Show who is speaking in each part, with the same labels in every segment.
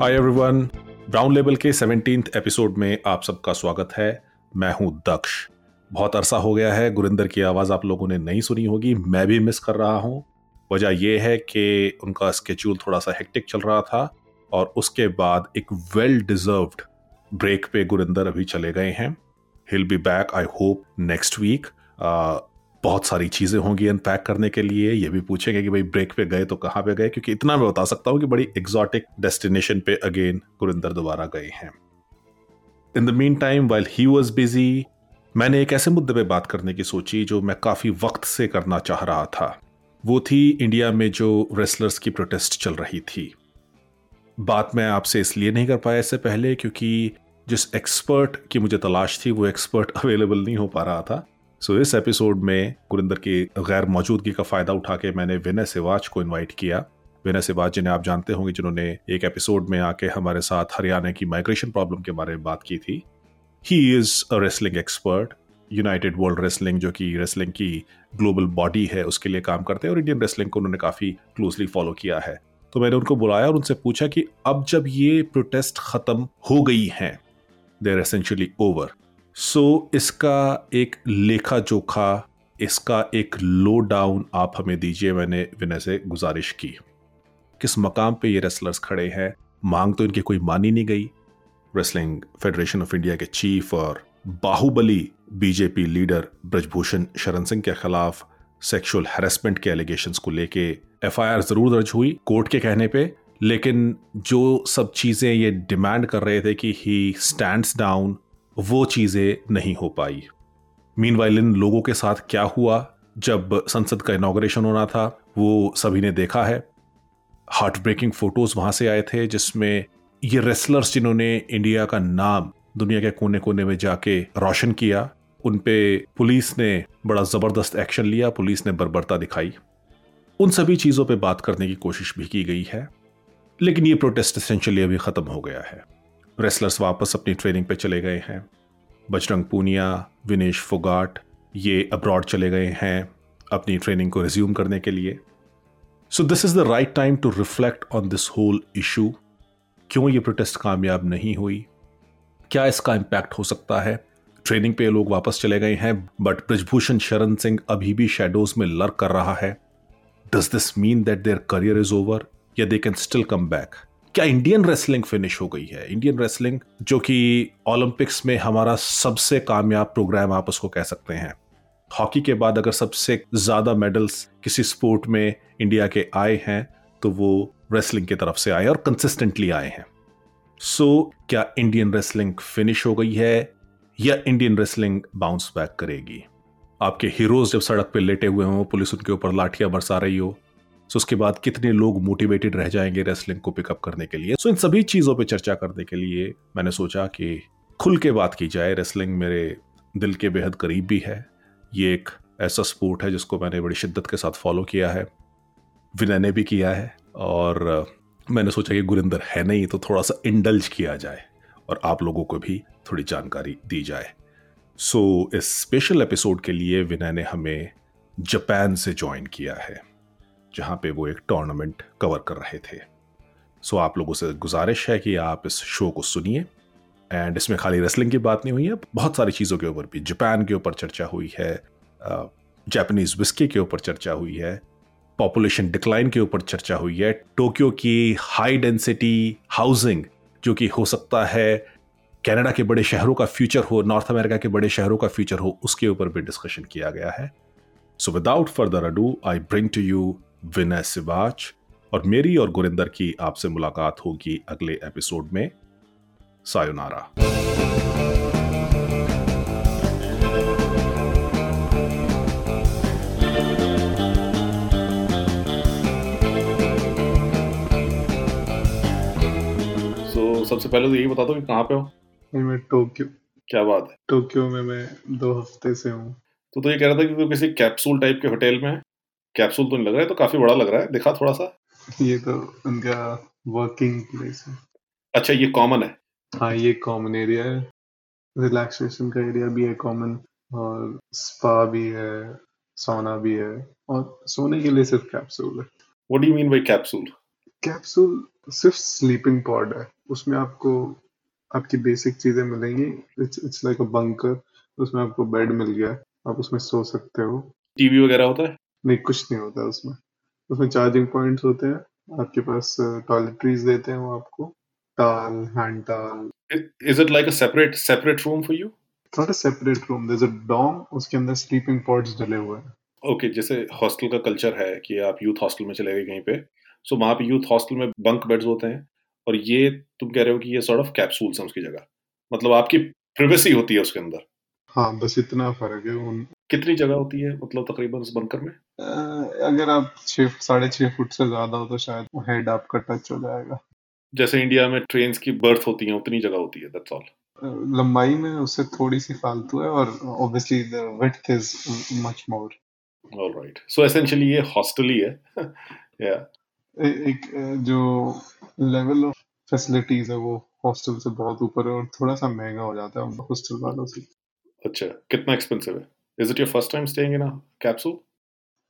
Speaker 1: हाय everyone brown label के seventeen episode में आप सबका स्वागत है। मैं हूँ दक्ष। बहुत अरसा हो गया है। गुरिंदर की आवाज़ आप लोगों ने नहीं सुनी होगी। मैं भी मिस कर रहा हूँ। वजह यह है कि उनका स्केड्यूल थोड़ा सा हेक्टिक चल रहा था और उसके बाद एक वेल डिजर्व्ड ब्रेक पे गुरिंदर अभी चले गए हैं। He'll be back I hope next week बहुत सारी चीज़ें होंगी अनपैक करने के लिए। ये भी पूछेंगे कि भाई ब्रेक पे गए तो कहाँ पे गए? क्योंकि इतना मैं बता सकता हूँ कि बड़ी एग्जॉटिक डेस्टिनेशन पे अगेन गुरिंदर दोबारा गए हैं। In the meantime while he was busy मैंने एक ऐसे मुद्दे पे बात करने की सोची जो मैं काफ़ी वक्त से करना चाह रहा था। वो थी इंडिया में जो रेसलर्स की प्रोटेस्ट चल रही थी। बात मैं आपसे इसलिए नहीं कर पाया इससे पहले क्योंकि जिस एक्सपर्ट की मुझे तलाश थी, वो एक्सपर्ट अवेलेबल नहीं हो पा रहा था। सो इस एपिसोड में गुरिंदर की गैर मौजूदगी का फ़ायदा उठा के मैंने विनय सिवाच को इनवाइट किया। विनय सिवाज जिन्हें आप जानते होंगे, जिन्होंने एक एपिसोड में आके हमारे साथ हरियाणा की माइग्रेशन प्रॉब्लम के बारे में बात की थी। He is a wrestling expert United World Wrestling जो कि रेसलिंग की ग्लोबल बॉडी है, उसके लिए काम करते हैं और इंडियन रेसलिंग को उन्होंने काफ़ी क्लोजली फॉलो किया है। तो मैंने उनको बुलाया और उनसे पूछा कि अब जब ये प्रोटेस्ट ख़त्म हो गई हैं they're essentially over so so, इसका एक लेखा जोखा इसका एक लो डाउन आप हमें दीजिए मैंने विनय से गुजारिश की। किस मकाम पे ये रेसलर्स खड़े हैं? मांग तो इनकी कोई मानी नहीं गई। रेसलिंग फेडरेशन ऑफ़ इंडिया के चीफ और बाहुबली बीजेपी लीडर ब्रजभूषण शरण सिंह के खिलाफ सेक्सुअल हैरेसमेंट के एलिगेशंस को लेके एफआईआर ज़रूर दर्ज हुई कोर्ट के कहने पे। लेकिन जो सब चीज़ें ये डिमांड कर रहे थे कि ही स्टैंड डाउन वो चीज़ें नहीं हो पाई। मीन इन लोगों के साथ क्या हुआ? जब संसद का इनाग्रेशन होना था, वो सभी ने देखा है। हार्ट ब्रेकिंग फ़ोटोज़ वहाँ से आए थे, जिसमें ये रेसलर्स जिन्होंने इंडिया का नाम दुनिया के कोने कोने में जाके रोशन किया, उन पे पुलिस ने बड़ा ज़बरदस्त एक्शन लिया, पुलिस ने बर्बरता दिखाई। उन सभी चीज़ों पे बात करने की कोशिश भी की गई है, लेकिन ये प्रोटेस्ट एसेंशियली अभी खत्म हो गया है। रेसलर्स वापस अपनी ट्रेनिंग पे चले गए हैं। बजरंग पूनिया, विनेश फोगाट, ये अब्रॉड चले गए हैं अपनी ट्रेनिंग को रिज्यूम करने के लिए। So this is the right time to reflect on this whole issue क्यों ये प्रोटेस्ट कामयाब नहीं हुई? क्या इसका इम्पैक्ट हो सकता है? ट्रेनिंग पे लोग वापस चले गए हैं बट ब्रजभूषण शरण सिंह अभी भी शेडोज में लर्क कर रहा है। Does this mean that their career is over या they can still come back क्या इंडियन रेसलिंग फिनिश हो गई है? इंडियन रेसलिंग जो कि ओलंपिक्स में हमारा सबसे कामयाब प्रोग्राम आप उसको कह सकते हैं। हॉकी के बाद अगर सबसे ज़्यादा मेडल्स किसी स्पोर्ट में इंडिया के आए हैं तो वो रेसलिंग की तरफ़ से आए और कंसिस्टेंटली आए हैं। सो so, क्या इंडियन रेसलिंग फिनिश हो गई है या इंडियन रेसलिंग बाउंस बैक करेगी? आपके हीरोज जब सड़क पर लेटे हुए हों पुलिस उनके ऊपर लाठियाँ बरसा रही हो सो उसके बाद कितने लोग मोटिवेटेड रह जाएँगे रेसलिंग को पिकअप करने के लिए? सो इन सभी चीज़ों पर चर्चा करने के लिए मैंने सोचा कि खुल के बात की जाए रेसलिंग मेरे दिल के बेहद करीब भी है। ये एक ऐसा स्पोर्ट है जिसको मैंने बड़ी शिद्दत के साथ फॉलो किया है। विनय ने भी किया है और मैंने सोचा कि गुरिंदर है नहीं तो थोड़ा सा इंडल्ज किया जाए और आप लोगों को भी थोड़ी जानकारी दी जाए। सो so, इस स्पेशल एपिसोड के लिए विनय ने हमें जापान से ज्वाइन किया है। जहाँ पे वो एक टूर्नामेंट कवर कर रहे थे। सो आप लोगों से गुजारिश है कि आप इस शो को सुनिए। एंड इसमें खाली रेसलिंग की बात नहीं हुई है, बहुत सारी चीज़ों के ऊपर भी। जापान के ऊपर चर्चा हुई है जापानीज विस्की के ऊपर चर्चा हुई है पॉपुलेशन डिक्लाइन के ऊपर चर्चा हुई है टोक्यो की हाई डेंसिटी हाउसिंग जो कि हो सकता है कनाडा के बड़े शहरों का फ्यूचर हो नॉर्थ अमेरिका के बड़े शहरों का फ्यूचर हो, उसके ऊपर भी डिस्कशन किया गया है। So without further ado I bring to you Vinay Siwach और मेरी और गुरिंदर की आपसे मुलाकात होगी अगले एपिसोड में। सायोनारा। So, सबसे पहले तो यही बता दो कि कहाँ पे हो?
Speaker 2: मैं टोक्यो।
Speaker 1: क्या बात है?
Speaker 2: टोक्यो में मैं दो हफ़्ते से हूँ।
Speaker 1: तो तो ये कह रहा था कि तो किसी कैप्सूल टाइप के होटल में कैप्सूल तो नहीं लग रहा है तो काफ़ी बड़ा लग रहा है। दिखा थोड़ा सा।
Speaker 2: ये तो उनका वर्किंग प्लेस है।
Speaker 1: अच्छा ये कॉमन है।
Speaker 2: हाँ ये कॉमन एरिया है। रिलैक्सेशन का एरिया भी है कॉमन और स्पा भी है सोना भी है और सोने के लिए सिर्फ़ कैप्सूल है।
Speaker 1: What do you mean by capsule
Speaker 2: capsule सिर्फ़ स्लीपिंग पॉड है। उसमें आपको आपकी बेसिक चीज़ें मिलेंगी। It's it's like a bunker उसमें आपको बेड मिल गया। आप उसमें सो सकते हो।
Speaker 1: टीवी वगैरह होता है?
Speaker 2: नहीं कुछ नहीं होता उसमें। उसमें चार्जिंग पॉइंट्स होते हैं आपके पास टॉयलेटरीज देते हैं वो आपको। टाल हैंड टाल
Speaker 1: is it like a separate separate room for you
Speaker 2: not a separate room there is a dorm उसके अंदर स्लीपिंग पॉड्स डले हुए हैं।
Speaker 1: ओके okay, जैसे हॉस्टल का कल्चर है कि आप यूथ हॉस्टल में चले गए कहीं पे सो so, वहाँ पे यूथ हॉस्टल में बंक बेड्स होते हैं और ये तुम कह रहे हो कि ये सॉर्ट ऑफ़ कैप्सूल्स हैं उसकी जगह। मतलब आपकी प्रिवेसी होती है उसके अंदर।
Speaker 2: हाँ बस इतना फ़र्क है उन
Speaker 1: कितनी जगह होती है मतलब तकरीबन उस बंकर में?
Speaker 2: आ, अगर आप छः साढ़े छः फुट से ज़्यादा हो तो शायद हेड आपका टच हो जाएगा।
Speaker 1: जैसे इंडिया में ट्रेन की बर्थ होती है उतनी जगह होती है दैट्स ऑल
Speaker 2: लंबाई में उससे थोड़ी सी फालतू है और obviously the width is much more
Speaker 1: alright so essentially ये हॉस्टल ही है। या yeah.
Speaker 2: एक जो लेवल ऑफ़ फैसिलिटीज़ है वो हॉस्टल से बहुत ऊपर है और थोड़ा सा महँगा हो जाता है हॉस्टल वालों से।
Speaker 1: अच्छा कितना एक्सपेंसिव है? Is it your first time staying in a capsule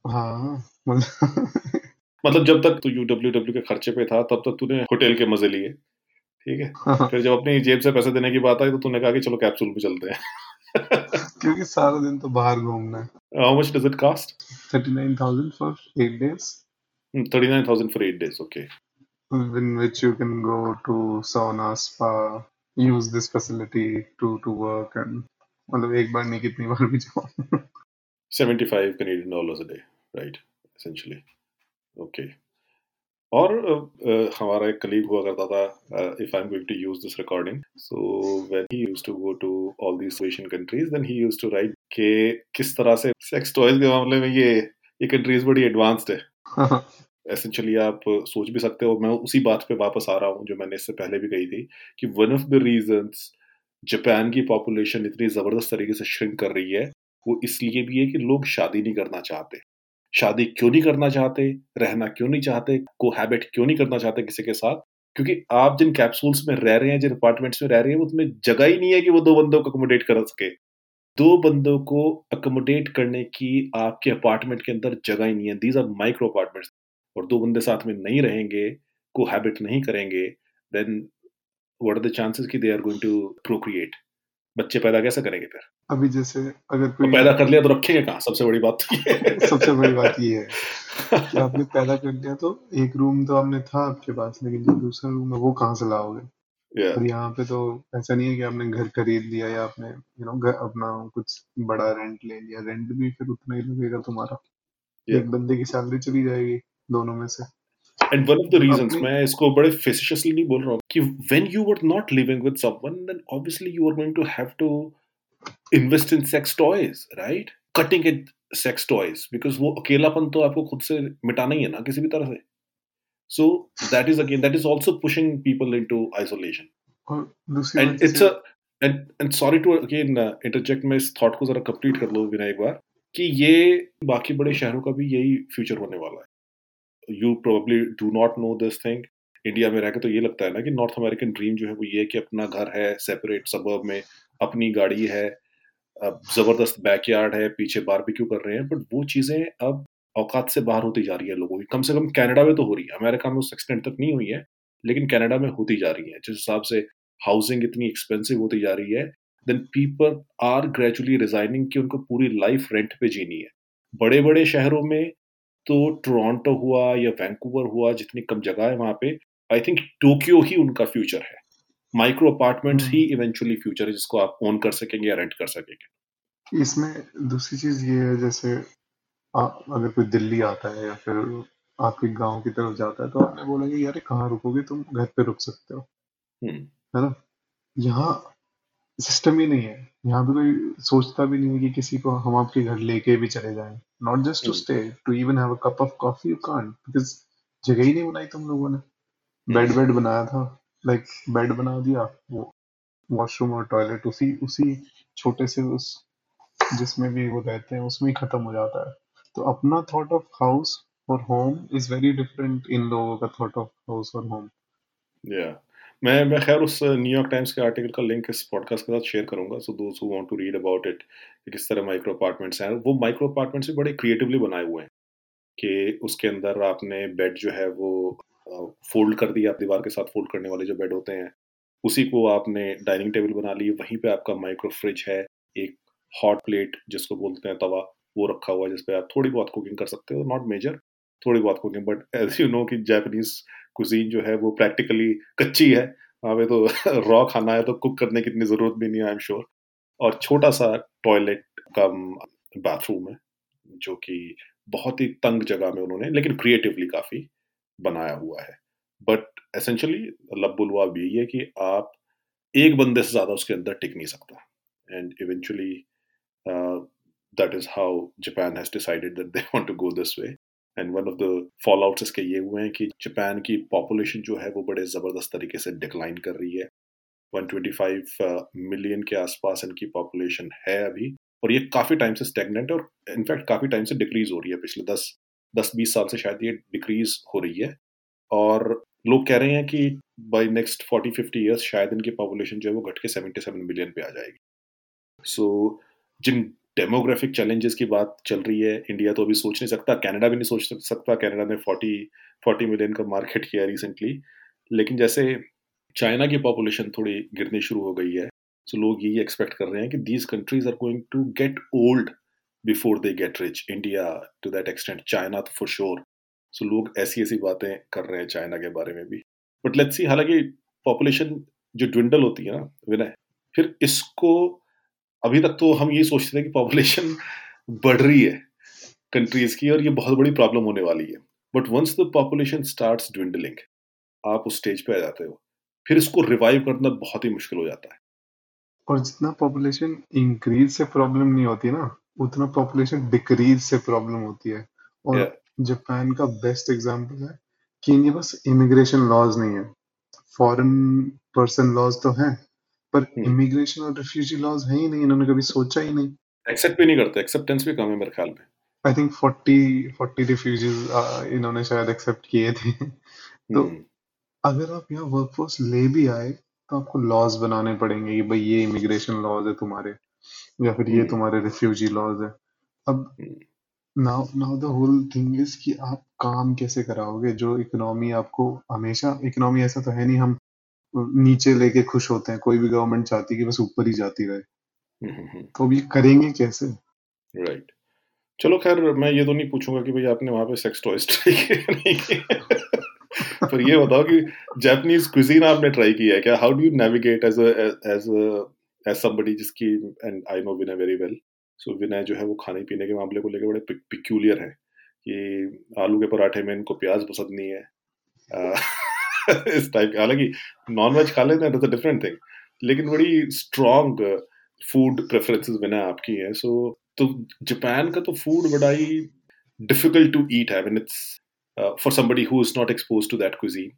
Speaker 2: हाँ। मतलब
Speaker 1: जब तक तू यूडब्ल्यूडब्ल्यू के खर्चे पे था तब तक तूने होटल के मज़े लिए। ठीक है? हाँ। फिर जब अपनी जेब से पैसे देने की बात आई तो तूने कहा कि चलो कैप्सूल पे चलते हैं।
Speaker 2: क्योंकि सारा दिन तो बाहर घूमना है।
Speaker 1: How much does it cost
Speaker 2: 39000 for 8 days
Speaker 1: 39000 for 8 days okay
Speaker 2: in which you can go to sauna spa use this facility to to work and मतलब एक बार नहीं कितनी बार भी जाओ
Speaker 1: 75 Canadian dollars a day right essentially. Okay. और uh, हमारा एक colleague हुआ करता था if I am going to use this recording so when he used to go to all these Asian countries then he used to write के किस तरह से सेक्स टॉयज के मामले में ये ये कंट्रीज़ बड़ी एडवांस्ड है। एसेंशियली आप सोच भी सकते हो मैं उसी बात पे वापस आ रहा हूँ जो मैंने इससे पहले भी कही थी कि one of the reasons Japan की पॉपुलेशन इतनी ज़बरदस्त तरीके से श्रिंक कर रही है, वो इसलिए भी है कि लोग शादी नहीं करना चाहते। शादी क्यों नहीं करना चाहते? रहना क्यों नहीं चाहते? को हैबिट क्यों नहीं करना चाहते किसी के साथ? क्योंकि आप जिन कैप्सूल्स में रह रहे हैं, जिन अपार्टमेंट्स में रह रहे हैं उसमें जगह ही नहीं है कि वो दो बंदों को अकोमोडेट कर सके। दो बंदों को अकोमोडेट करने की आपके अपार्टमेंट के अंदर जगह ही नहीं है। दीज आर माइक्रो अपार्टमेंट्स और दो बंदे साथ में नहीं रहेंगे को हैबिट नहीं करेंगे then what are the chances कि they are going to procreate बच्चे पैदा कैसे करेंगे फिर?
Speaker 2: अभी जैसे अगर
Speaker 1: कोई तो पैदा कर लिया तो रखेंगे कहाँ? सबसे बड़ी बात तो
Speaker 2: सबसे बड़ी बात ये है कि आपने पैदा कर लिया तो एक रूम तो आपने था आपके पास लेकिन जो दूसरा रूम है वो कहाँ से लाओगे? Yeah. और यहाँ पे तो ऐसा नहीं है कि आपने घर खरीद लिया या आपने यू नो घर अपना कुछ बड़ा रेंट ले लिया। रेंट भी फिर उतना ही लगेगा तुम्हारा। Yeah. एक बंदे की सैलरी चली जाएगी दोनों में से।
Speaker 1: And one of the reasons मैं इसको बड़े फेसिशियसली नहीं बोल रहा हूँ कि when you were not living with someone then obviously you are going to have to invest in sex toys right cutting it sex toys because वो अकेलापन तो आपको खुद से मिटाना ही है ना किसी भी तरह से। So that is again that is also pushing people in to isolation and it's and and sorry to again interject मैं इस थॉट को जरा कंप्लीट कर लो बिना एक बार कि ये बाकी बड़े शहरों का भी यही फ्यूचर होने वाला है। You probably do not know this thing India में रहकर तो ये लगता है ना कि नॉर्थ अमेरिकन ड्रीम जो है वो ये कि अपना घर है सेपरेट सबर्ब में, अपनी गाड़ी है ज़बरदस्त बैकयार्ड है, पीछे बारबेक्यू कर रहे हैं बट वो चीज़ें अब औकात से बाहर होती जा रही है लोगों की। कम से कम कनाडा में तो हो रही है। अमेरिका में उस एक्सटेंट तक नहीं हुई है, लेकिन कनाडा में होती जा रही है। जिस हिसाब से हाउसिंग इतनी एक्सपेंसिव होती जा रही है then people are gradually resigning कि उनको पूरी लाइफ रेंट पे जीनी है। बड़े बड़े शहरों में तो टोरंटो हुआ या वैंकूवर हुआ जितनी कम जगह है वहाँ पे आई थिंक टोक्यो ही उनका फ्यूचर है। माइक्रो अपार्टमेंट्स ही इवेंचुअली hmm. फ्यूचर है जिसको आप ओन कर सकेंगे या रेंट कर सकेंगे।
Speaker 2: इसमें दूसरी चीज़ ये है जैसे आ, अगर कोई दिल्ली आता है या फिर आपके गाँव की तरफ़ जाता है तो आपने बोलेंगे यार कहाँ रुकोगे? तुम घर पे रुक सकते हो। hmm. है ना? यहाँ सिस्टम ही नहीं है। यहाँ पे कोई सोचता भी नहीं है कि किसी को हम आपके घर लेके भी चले जाएँ। Not just to stay to even have a cup of coffee you can't because जगह ही नहीं बनाई तुम लोगों ने। Bed hmm. बेड बनाया था। लाइक like, बेड बना दिया वो वॉशरूम और टॉयलेट उसी उसी छोटे से उस जिसमें भी वो रहते हैं उसमें ही खत्म हो जाता है। तो अपना थॉट ऑफ़ हाउस और होम इज़ वेरी डिफरेंट इन लोगों का थॉट ऑफ़ हाउस और होम
Speaker 1: या मैं मैं खैर उस न्यूयॉर्क टाइम्स के आर्टिकल का लिंक इस पॉडकास्ट के साथ शेयर करूँगा so those who want to read about it किस तरह माइक्रो अपार्टमेंट्स हैं, वो माइक्रो अपार्टमेंट्स भी बड़े क्रिएटिवली बनाए हुए हैं, कि उसके अंदर आपने बेड जो है वो फोल्ड कर दिया आप दीवार के साथ फोल्ड करने वाले जो बेड होते हैं, उसी को आपने डाइनिंग टेबल बना ली, वहीं पे आपका माइक्रो फ्रिज है, एक हॉट प्लेट जिसको बोलते हैं तवा, वो रखा हुआ है जिसपे आप थोड़ी बहुत कुकिंग कर सकते हो नॉट मेजर थोड़ी बहुत cooking but as you know कि जापानीज कुजीन जो है वो प्रैक्टिकली कच्ची है। वहाँ पे तो रॉ खाना है तो कुक करने की इतनी ज़रूरत भी नहीं है आई एम श्योर और छोटा सा टॉयलेट का बाथरूम है, जो कि बहुत ही तंग जगह में उन्होंने, लेकिन क्रिएटिवली काफ़ी बनाया हुआ है। बट एसेंशली लब्बुलवा भी यही है कि आप एक बंदे से ज़्यादा उसके अंदर टिक नहीं सकता। And eventually that is how Japan has decided that they want to go this way and one of the fall outs इसके ये हुए हैं कि जापान की पॉपुलेशन जो है वो बड़े ज़बरदस्त तरीके से डिक्लाइन कर रही है। 125 मिलियन uh, के आसपास इनकी पॉपुलेशन है अभी। और ये काफ़ी टाइम से स्टेगनेंट और इनफैक्ट काफ़ी टाइम से डिक्रीज हो रही है। पिछले दस दस बीस साल से शायद ये डिक्रीज हो रही है। और लोग कह रहे हैं कि by next forty fifty years शायद इनकी पॉपुलेशन जो है वो घट के सेवेंटी सेवन मिलियन पे आ जाएगी। सो so, जिन डेमोग्राफिक चैलेंजेस की बात चल रही है। इंडिया तो अभी सोच नहीं सकता कनाडा भी नहीं सोच सकता। कनाडा ने फोर्टी फोर्टी मिलियन का मार्केट किया रिसेंटली लेकिन जैसे चाइना की पॉपुलेशन थोड़ी गिरनी शुरू हो गई है सो so लोग यही एक्सपेक्ट कर रहे हैं कि these countries are going to get old before they get rich India to that extent China तो फॉर श्योर सो लोग ऐसी ऐसी बातें कर रहे हैं चाइना के बारे में भी। बट लेट्स सी हालाँकि पॉपुलेशन जो ट्विंडल होती है ना, विनय, फिर इसको अभी तक तो हम ये सोचते थे कि पॉपुलेशन बढ़ रही है कंट्रीज़ की और ये बहुत बड़ी प्रॉब्लम होने वाली है। But once the population start dwindling आप उस स्टेज पे आ जाते हो। फिर इसको रिवाइव करना बहुत ही मुश्किल हो जाता है।
Speaker 2: और जितना पॉपुलेशन इंक्रीज से प्रॉब्लम नहीं होती ना उतना पॉपुलेशन डिक्रीज से प्रॉब्लम होती है। और yeah. जापान का बेस्ट एग्जांपल है कि इनके पास इमिग्रेशन लॉज नहीं है। फॉरेन पर्सन लॉज तो हैं पर इमिग्रेशन और रिफ्यूजी लॉज है ही नहीं इन्होंने कभी सोचा ही नहीं।
Speaker 1: एक्सेप्ट भी नहीं करते एक्सेप्टेंस भी कम है मेरे ख्याल में।
Speaker 2: आई थिंक 40 40 रिफ्यूजीज इन्होंने शायद एक्सेप्ट किए थे। तो hmm. अगर आप यहाँ वर्कफोर्स ले भी आए तो आपको लॉज बनाने पड़ेंगे कि भाई ये इमिग्रेशन लॉज है तुम्हारे या फिर ये hmm. तुम्हारे रिफ्यूजी लॉज है। अब now now the whole thing is कि आप काम कैसे कराओगे जो इकोनॉमी आपको हमेशा इकोनॉमी ऐसा तो है नहीं हम नीचे लेके खुश होते हैं, कोई भी गवर्नमेंट चाहती है कि बस ऊपर ही जाती रहे। तो ये करेंगे कैसे
Speaker 1: राइट right. चलो खैर, मैं ये तो नहीं पूछूँगा कि भाई आपने वहाँ पे सेक्स टॉयज ट्राई नहीं पर ये बताओ कि जापानीज क्विजीन आपने ट्राई किया है क्या how do you navigate as as as somebody जिसकी and I know Vinay very well so Vinay जो है वो खाने पीने के मामले को लेकर बड़े पिक्यूलियर है कि आलू के पराठे में इनको प्याज पसंद नहीं है इस टाइप हालाँकि नॉन वेज खा लेते हैं डिफरेंट थिंग लेकिन बड़ी स्ट्रॉन्ग फ़ूड प्रेफरेंसेस बिना आपकी हैं। सो तो जापान का तो फ़ूड बड़ा ही डिफ़िकल्ट टू ईट है। It's for somebody who is not expose to that cuisine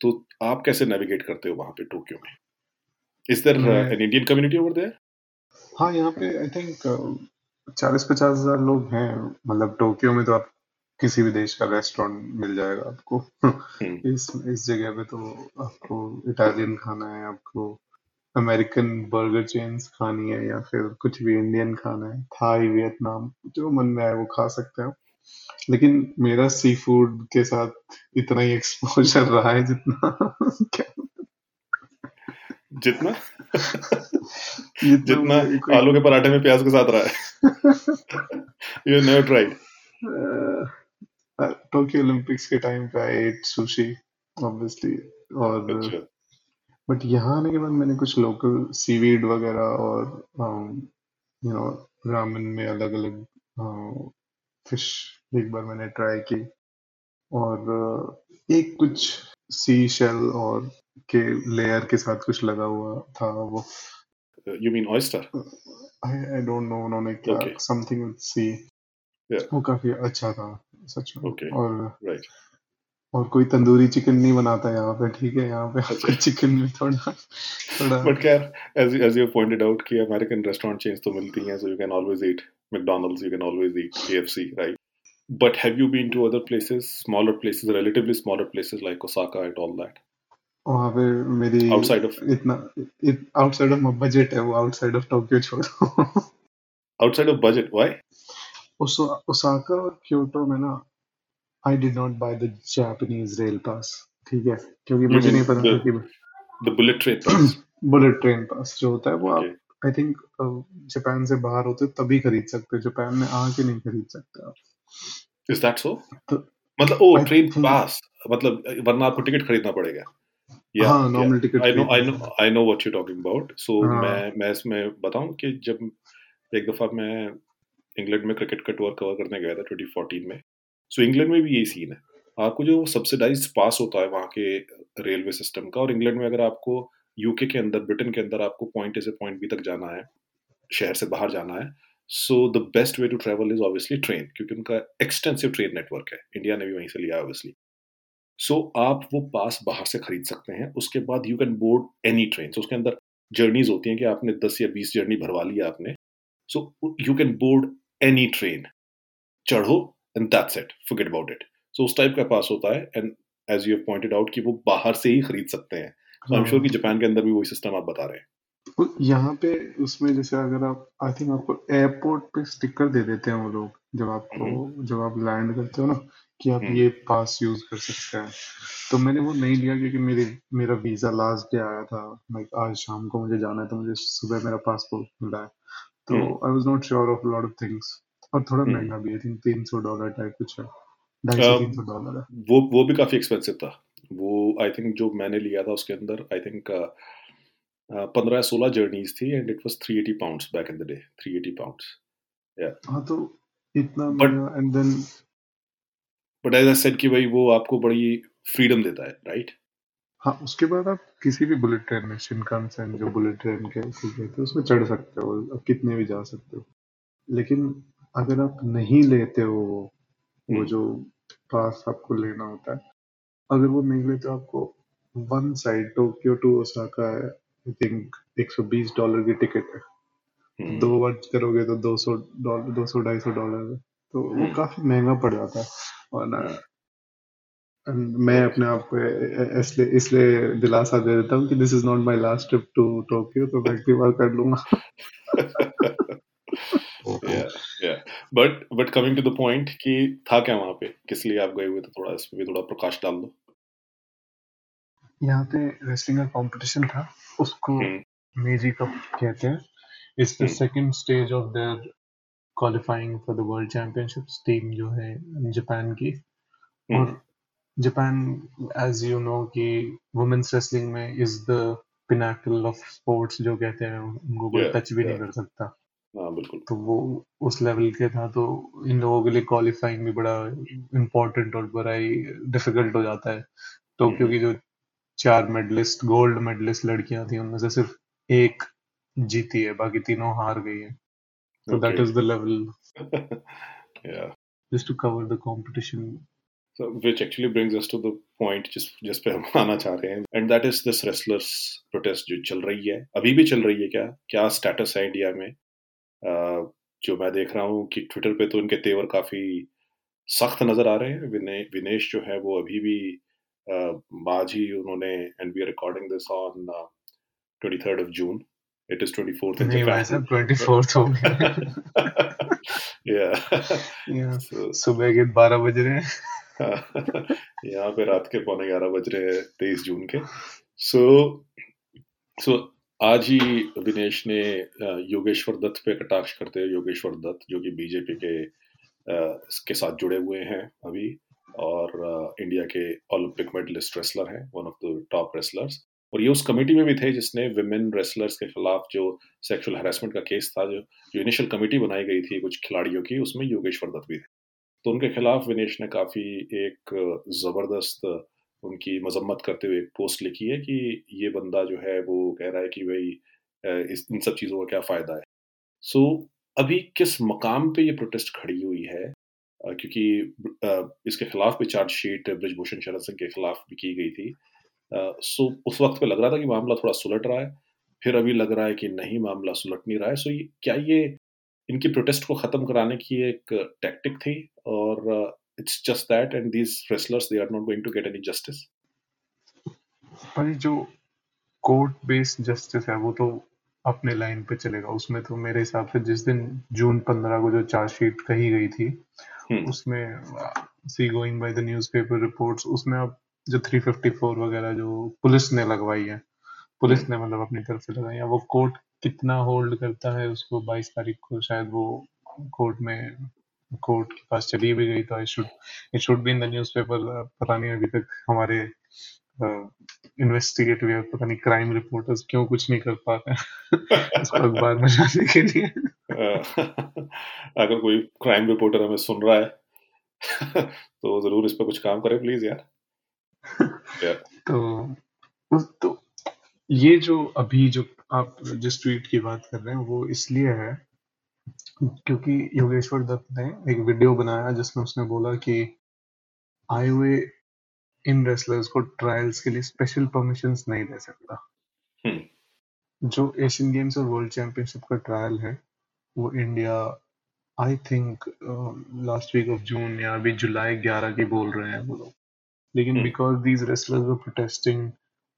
Speaker 1: तो आप कैसे नेविगेट करते हो वहाँ पे टोक्यो में? Is there an Indian community over there
Speaker 2: हाँ यहाँ पे आई थिंक चालीस पचास हज़ार लोग हैं। मतलब टोक्यो में तो आप किसी भी देश का रेस्टोरेंट मिल जाएगा आपको। हम्म। इस इस जगह पे तो आपको इटालियन खाना है आपको अमेरिकन बर्गर चेन्स खानी है या फिर कुछ भी इंडियन खाना है थाई वियतनाम जो मन में आए वो खा सकते हो। लेकिन मेरा सी फ़ूड के साथ इतना ही एक्सपोजर रहा है जितना
Speaker 1: जितना? जितना आलू के पराठे में प्याज के साथ रहा है। You never tried
Speaker 2: Tokyo Olympics के टाइम पे आई एट सुशी ऑब्वियसली और बट अच्छा। यहाँ आने के बाद मैंने कुछ लोकल सीवीड वगैरह और यू नो रामन में अलग अलग फ़िश एक बार मैंने ट्राई की और एक कुछ सी शेल और के लेयर के साथ कुछ लगा हुआ था वो।
Speaker 1: You mean oyster
Speaker 2: I I don't know उन्होंने क्या समथिंग विद सी वो काफ़ी अच्छा था सच में। Okay. और right. और कोई तंदूरी चिकन नहीं बनाता यहाँ पे ठीक है यहाँ पे अच्छा चिकन भी थोड़ा
Speaker 1: थोड़ा बट खैर as as you pointed out कि अमेरिकन रेस्टोरेंट चेंज तो मिलती हैं so you can always eat McDonald's you can always eat KFC right but have you been to other places smaller places relatively smaller places like osaka and all that?
Speaker 2: वहाँ पे मेरी
Speaker 1: outside of
Speaker 2: इतना outside of budget है वो outside of Tokyo छोड़ो।
Speaker 1: Outside of budget why
Speaker 2: Osaka और Kyoto में ना I did not buy the Japanese rail pass ठीक है? क्योंकि मुझे नहीं पता था कि
Speaker 1: the bullet train pass
Speaker 2: bullet train pass जो होता है वो आप आई थिंक जापान से बाहर होते तभी खरीद सकते हो। जापान में आके नहीं खरीद सकते आप।
Speaker 1: इज़ दैट सो मतलब ओ ट्रेन पास मतलब वरना आपको टिकट खरीदना पड़ेगा।
Speaker 2: या normal ticket
Speaker 1: I know I know I know what you talking about so मैं मैं इसमें बताऊँ कि जब एक दफ़ा मैं इंग्लैंड में क्रिकेट का टूर कवर करने गया था 2014 में। सो so, इंग्लैंड में भी यही सीन है। आपको जो सब्सिडाइज पास होता है वहाँ के रेलवे सिस्टम का और इंग्लैंड में अगर आपको यूके के अंदर ब्रिटेन के अंदर आपको पॉइंट ए से पॉइंट बी तक जाना है शहर से बाहर जाना है so the best way to travel is obviously train क्योंकि उनका एक्सटेंसिव ट्रेन नेटवर्क है। इंडिया ने भी वहीं से लिया है ऑब्वियसली सो आप वो पास बाहर से खरीद सकते हैं। उसके बाद you can board any train उसके अंदर जर्नीज होती हैं कि आपने दस या बीस जर्नी भरवा लिया आपने। So you can board any train चढ़ो and that's it forget about it so उस टाइप का पास होता है and as you have pointed out कि वो बाहर से ही खरीद सकते हैं। सो आई एम श्योर कि जापान के अंदर भी वही सिस्टम आप बता रहे हैं।
Speaker 2: यहाँ पे उसमें जैसे अगर आप आई थिंक आपको एयरपोर्ट पे स्टिकर दे देते हैं वो लोग जब आपको हम्म। जब आप लैंड करते हो ना कि आप हम्म। ये पास यूज़ कर सकते हैं। तो मैंने वो नहीं लिया क्योंकि मेरी मेरा वीज़ा लास्ट डे आया था। लाइक आज शाम को मुझे जाना है तो मुझे सुबह मेरा पासपोर्ट मिला है। तो I was not sure of lot of things और थोड़ा हम्म। महँगा भी है थिंक तीन सौ डॉलर टाइप कुछ है। ढाई सौ तीन सौ डॉलर है।
Speaker 1: वो वो भी काफ़ी एक्सपेंसिव था। वो आई थिंक जो मैंने लिया था उसके अंदर आई थिंक पंद्रह या सोलह जर्नीज थी and it was 380 pounds back in the day 380 pounds
Speaker 2: या हाँ तो इतना but and then
Speaker 1: but as I said कि भाई वो आपको बड़ी फ्रीडम देता है राइट
Speaker 2: हाँ उसके बाद आप किसी भी बुलेट ट्रेन में शिनकानसेन जो बुलेट ट्रेन के कहते हैं उसमें चढ़ सकते हो आप कितने भी जा सकते हो लेकिन अगर आप नहीं लेते हो वो हम्म। जो पास आपको लेना होता है अगर वो नहीं लेते तो आपको one side Tokyo to Osaka है आई थिंक 120 डॉलर की टिकट है। दो वर्ड करोगे तो 200 डॉलर 200 250 डॉलर तो वो हम्म। काफ़ी महँगा पड़ जाता है और मैं अपने आप को इसलिए इसलिए दिलासा दे देता हूँ कि this is not my last trip to Tokyo तो मैं अगली बार कर लूँगा।
Speaker 1: But but coming to the point कि था क्या वहाँ पे? किस लिए आप गए हुए तो थोड़ा? इसमें भी थोड़ा प्रकाश डाल दो।
Speaker 2: यहाँ पे रेसलिंग का कंपटीशन था उसको मेजी कप कहते हैं। It's the second stage of their qualifying for the world championships team जो है जापान की। और जापान एज यू नो कि वुमेन्स रेसलिंग में is the pinnacle of sports जो कहते हैं उनको कोई टच भी नहीं कर सकता।
Speaker 1: हाँ बिल्कुल।
Speaker 2: तो वो उस लेवल के था तो इन लोगों के लिए क्वालिफाइंग भी बड़ा इम्पोर्टेंट और बड़ा ही डिफ़िकल्ट हो जाता है। टोक्यो क्योंकि जो चार मेडलिस्ट गोल्ड मेडलिस्ट लड़कियाँ थी उनमें से सिर्फ़ एक जीती है बाकी तीनों हार गई है। Is the level.
Speaker 1: Yeah.
Speaker 2: Just to cover the competition
Speaker 1: so which actually brings us to the point जिस जिस पे हम आना चाह रहे हैं। And that is this wrestlers protest जो चल रही है। अभी भी चल रही है क्या? क्या स्टेटस है इंडिया में? uh, जो मैं देख रहा हूँ कि ट्विटर पे तो इनके तेवर काफ़ी सख्त नज़र आ रहे हैं। विने, विनेश जो है वो अभी भी uh, आज ही उन्होंने and we are recording this on twenty third of June It is 24th in नहीं भाई
Speaker 2: 24th हो गया।
Speaker 1: Yeah.
Speaker 2: So, सुबह के 12 बज रहे
Speaker 1: हैं। यहाँ पे रात के पौने ग्यारह बज रहे हैं तेईस जून के। सो so, सो so, आज ही विनेश ने योगेश्वर दत्त पे कटाक्ष करते हुए योगेश्वर दत्त जो कि बीजेपी के के साथ जुड़े हुए हैं अभी और इंडिया के ओलंपिक मेडलिस्ट रेसलर हैं one of the top wrestlers और ये उस कमेटी में भी थे जिसने विमेन रेसलर्स के खिलाफ जो सेक्सुअल हरासमेंट का केस था जो जो इनिशियल कमेटी बनाई गई थी कुछ खिलाड़ियों की उसमें योगेश्वर दत्त भी थे। तो उनके खिलाफ विनेश ने काफ़ी एक ज़बरदस्त उनकी मजम्मत करते हुए एक पोस्ट लिखी है कि ये बंदा जो है वो कह रहा है कि भाई इस इन सब चीज़ों का क्या फ़ायदा है। सो so, अभी किस मकाम पे ये प्रोटेस्ट खड़ी हुई है? क्योंकि इसके खिलाफ भी चार्जशीट ब्रजभूषण शरद सिंह के खिलाफ भी की गई थी। सो उस वक्त पे लग रहा था कि मामला थोड़ा सुलट रहा है। फिर अभी लग रहा है कि नहीं मामला सुलट नहीं रहा है। सो क्या ये इनकी प्रोटेस्ट को ख़त्म कराने की एक टैक्टिक थी? और it's just that and these wrestlers they are not going to get any justice
Speaker 2: भाई जो कोर्ट बेस्ड जस्टिस है वो तो अपने लाइन पे चलेगा। उसमें तो मेरे हिसाब से जिस दिन जून पंद्रह को जो चार्जशीट कही गई थी उसमें see going by the newspaper reports उसमें अब जो 354 वगैरह जो पुलिस ने लगवाई है पुलिस ने मतलब अपनी तरफ़ से लगाई है वो कोर्ट कितना होल्ड करता है उसको 22 तारीख को शायद वो कोर्ट में कोर्ट के पास चली भी गई तो I should it should be in the newspaper पता नहीं अभी तक हमारे इन्वेस्टिगेटिव या पता नहीं क्राइम रिपोर्टर्स क्यों कुछ नहीं कर पा रहे इसको अखबार में जाने के लिए।
Speaker 1: अगर कोई क्राइम रिपोर्टर हमें सुन रहा है तो ज़रूर इस पर कुछ काम करे प्लीज़ यार।
Speaker 2: तो तो ये जो अभी जो आप जिस ट्वीट की बात कर रहे हैं वो इसलिए है क्योंकि योगेश्वर दत्त ने एक वीडियो बनाया जिसमें उसने बोला कि आए हुए इन रेसलर्स को ट्रायल्स के लिए स्पेशल परमिशन नहीं दे सकता। हम्म। जो एशियन गेम्स और वर्ल्ड चैंपियनशिप का ट्रायल है वो India I think last week of June या अभी जुलाई 11 की बोल रहे हैं वो लोग। लेकिन because these wrestlers were protesting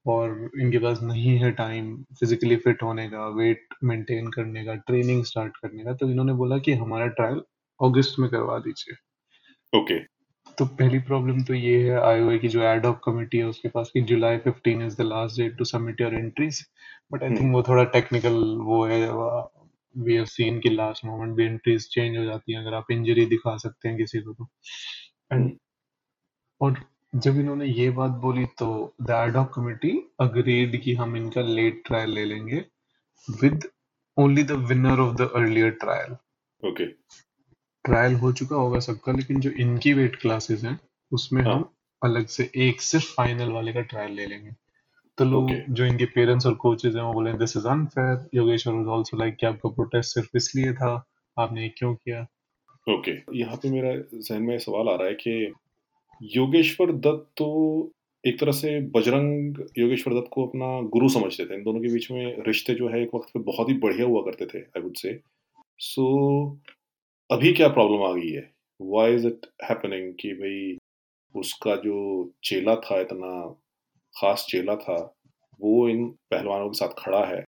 Speaker 2: और इनके पास नहीं है टाइम फिजिकली फिट होने का वेट मेंटेन करने का ट्रेनिंग स्टार्ट करने का तो इन्होंने बोला कि हमारा ट्रायल अगस्त में करवा दीजिए
Speaker 1: ओके okay.
Speaker 2: तो पहली प्रॉब्लम तो ये है आई की जो एडॉक कमेटी है उसके पास कि July 15 is the last date to submit your entries but I think वो थोड़ा टेक्निकल वो है वी हैव सीन कि लास्ट मोमेंट भी एंट्रीज चेंज हो जाती हैं अगर आप इंजरी दिखा सकते हैं किसी को तो एंड. और जब इन्होंने ये बात बोली तो द एडॉक कमिटी अग्रीड कि हम इनका लेट ट्रायल ले लेंगे with only the winner of the earlier trial
Speaker 1: okay
Speaker 2: trial हो चुका होगा सबका लेकिन जो इनकी वेट क्लासेस हैं उसमें हाँ. हम अलग से एक सिर्फ़ फाइनल वाले का ट्रायल ले लेंगे तो लोग okay. जो इनके पेरेंट्स और कोचेज हैं वो बोले this is unfair Yogeshwar was also like कि आपका प्रोटेस्ट सिर्फ़ इसलिए था आपने क्यों किया
Speaker 1: ओके okay. यहाँ पे मेरा जहन में सवाल आ रहा है कि योगेश्वर दत्त तो एक तरह से बजरंग योगेश्वर दत्त को अपना गुरु समझते थे। इन दोनों के बीच में रिश्ते जो है एक वक्त पे बहुत ही बढ़िया हुआ करते थे आई वुड से सो अभी क्या प्रॉब्लम आ गई है? वाई इज़ इट हैपनिंग कि भाई उसका जो चेला था इतना खास चेला था वो इन पहलवानों के साथ खड़ा है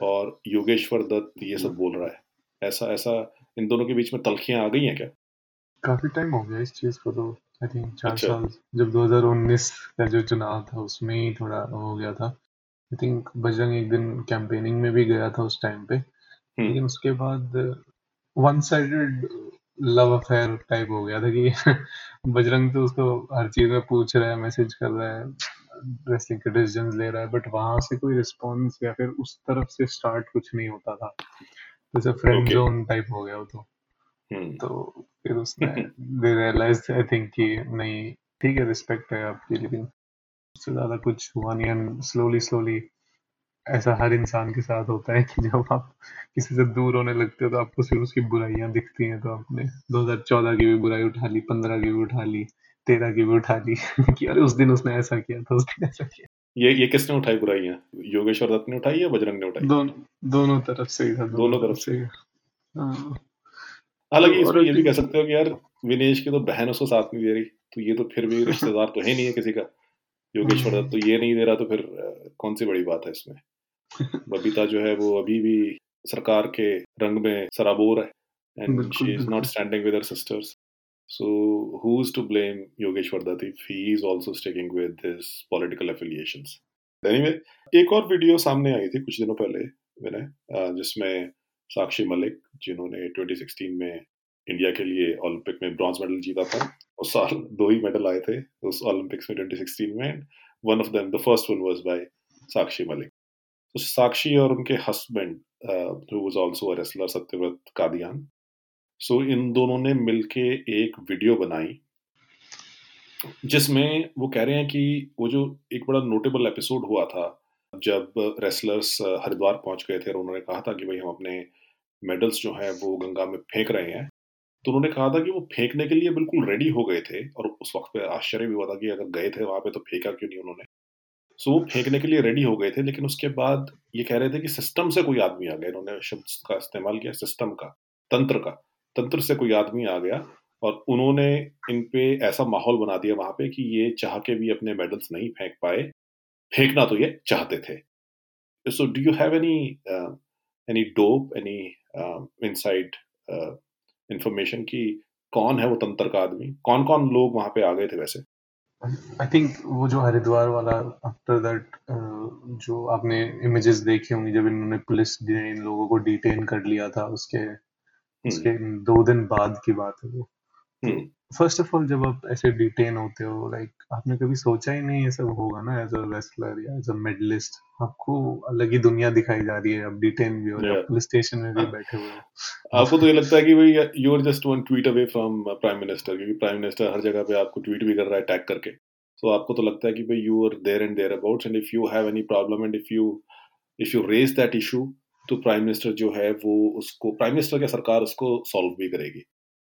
Speaker 1: और योगेश्वर दत्त ये सब बोल रहा है। ऐसा ऐसा इन दोनों के बीच में तलखियाँ आ गई हैं क्या?
Speaker 2: काफ़ी टाइम हो गया इस चीज़ को तो। आई थिंक चार अच्छा। साल जब 2019 का जो चुनाव था उसमें ही थोड़ा हो गया था आई थिंक बजरंग एक दिन कैंपेनिंग में भी गया था उस टाइम पे हम्म। लेकिन उसके बाद one sided love affair type हो गया था कि बजरंग तो उसको हर चीज़ में पूछ रहा है मैसेज कर रहा है रेसलिंग के डिसीज़न ले रहा है बट वहाँ से कोई रिस्पॉन्स या फिर उस तरफ़ से स्टार्ट कुछ नहीं होता था जैसे फ्रेंड जोन टाइप हो गया वो तो। तो फिर उसने दे रियलाइज़ आई थिंक कि नहीं ठीक है रिस्पेक्ट है आपकी लेकिन उससे ज़्यादा कुछ हुआ नहीं। एंड स्लोली स्लोली ऐसा हर इंसान के साथ होता है कि जब आप किसी से दूर होने लगते हो तो आपको सिर्फ़ उसकी बुराइयाँ दिखती हैं। तो आपने 2014 की भी बुराई उठा ली 15 की भी उठा ली 13 की भी उठा ली कि अरे उस दिन उसने ऐसा किया था उस दिन ऐसा किया।
Speaker 1: ये ये किसने उठाई बुराइयाँ? योगेश्वर दत्त ने उठाई या बजरंग ने उठाई?
Speaker 2: दोनों दोनों तरफ़ से ही था
Speaker 1: दोनों, दोनों तरफ़ से। हाँ। हालाँकि इसमें ये भी कह सकते हो कि यार विनेश की तो बहन उसको साथ नहीं दे रही तो ये तो फिर भी रिश्तेदार तो है नहीं है किसी का। योगेश्वर दत्त तो ये नहीं दे रहा तो फिर कौन सी बड़ी बात है इसमें? बबीता जो है वो अभी भी सरकार के रंग में सराबोर है and she is not standing with her sisters so who is to blame Yogeshwar Dutt if he is also sticking with his political affiliations anyway एक और वीडियो सामने आई थी कुछ दिनों पहले विनय जिसमें साक्षी मलिक जिन्होंने 2016 में इंडिया के लिए ओलंपिक में ब्रॉन्ज मेडल जीता था उस साल दो ही मेडल आए थे उस ओलंपिक्स में 2016 में one of them the first one was by Sakshi Malik. तो साक्षी और उनके husband who was also a wrestler Satyawart Kadian. So so, इन दोनों ने मिलके एक वीडियो बनाई जिसमें वो कह रहे हैं कि वो जो एक बड़ा नोटेबल एपिसोड हुआ था जब रेसलर्स हरिद्वार पहुँच गए थे और उन्होंने कहा था कि भाई हम अपने मेडल्स जो हैं वो गंगा में फेंक रहे हैं तो उन्होंने कहा था कि वो फेंकने के लिए बिल्कुल रेडी हो गए थे और उस वक्त पे आश्चर्य भी हुआ था कि अगर गए थे वहाँ पे तो फेंका क्यों नहीं उन्होंने। सो वो फेंकने के लिए रेडी हो गए थे, लेकिन उसके बाद ये कह रहे थे कि सिस्टम से कोई आदमी आ गया, इन्होंने शब्द का इस्तेमाल किया सिस्टम का, तंत्र का, तंत्र से कोई आदमी आ गया और उन्होंने इन पे ऐसा माहौल बना दिया वहाँ पे कि ये चाह के भी अपने मेडल्स नहीं फेंक पाए। फेंकना तो ये चाहते थे। So do you have any any dope any inside information की कौन है वो तंत्र का आदमी? कौन कौन लोग वहाँ पे आ गए थे वैसे?
Speaker 2: आई थिंक वो जो हरिद्वार वाला आफ्टर दैट जो आपने इमेजेस देखी होंगी जब इन्होंने पुलिस ने इन लोगों को डिटेन कर लिया था उसके हम्म। उसके दो दिन बाद की बात है वो। फ़र्स्ट ऑफ़ ऑल जब आप ऐसे डिटेन होते हो लाइक आपने कभी सोचा ही नहीं ये सब होगा ना एज अ रेसलर या एज अ मेडलिस्ट आपको अलग ही दुनिया दिखाई जा रही है अब डिटेन भी हो yeah. पुलिस स्टेशन में भी। बैठे हुए हो
Speaker 1: आपको तो ये लगता है कि भाई you are just one tweet away from prime minister क्योंकि प्राइम मिनिस्टर हर जगह पे आपको ट्वीट भी कर रहा है टैग करके तो आपको तो लगता है कि भाई you are there and there about and if you have any problem and if you if you raise that issue तो प्राइम मिनिस्टर जो है वो उसको प्राइम मिनिस्टर क्या सरकार उसको सॉल्व भी करेगी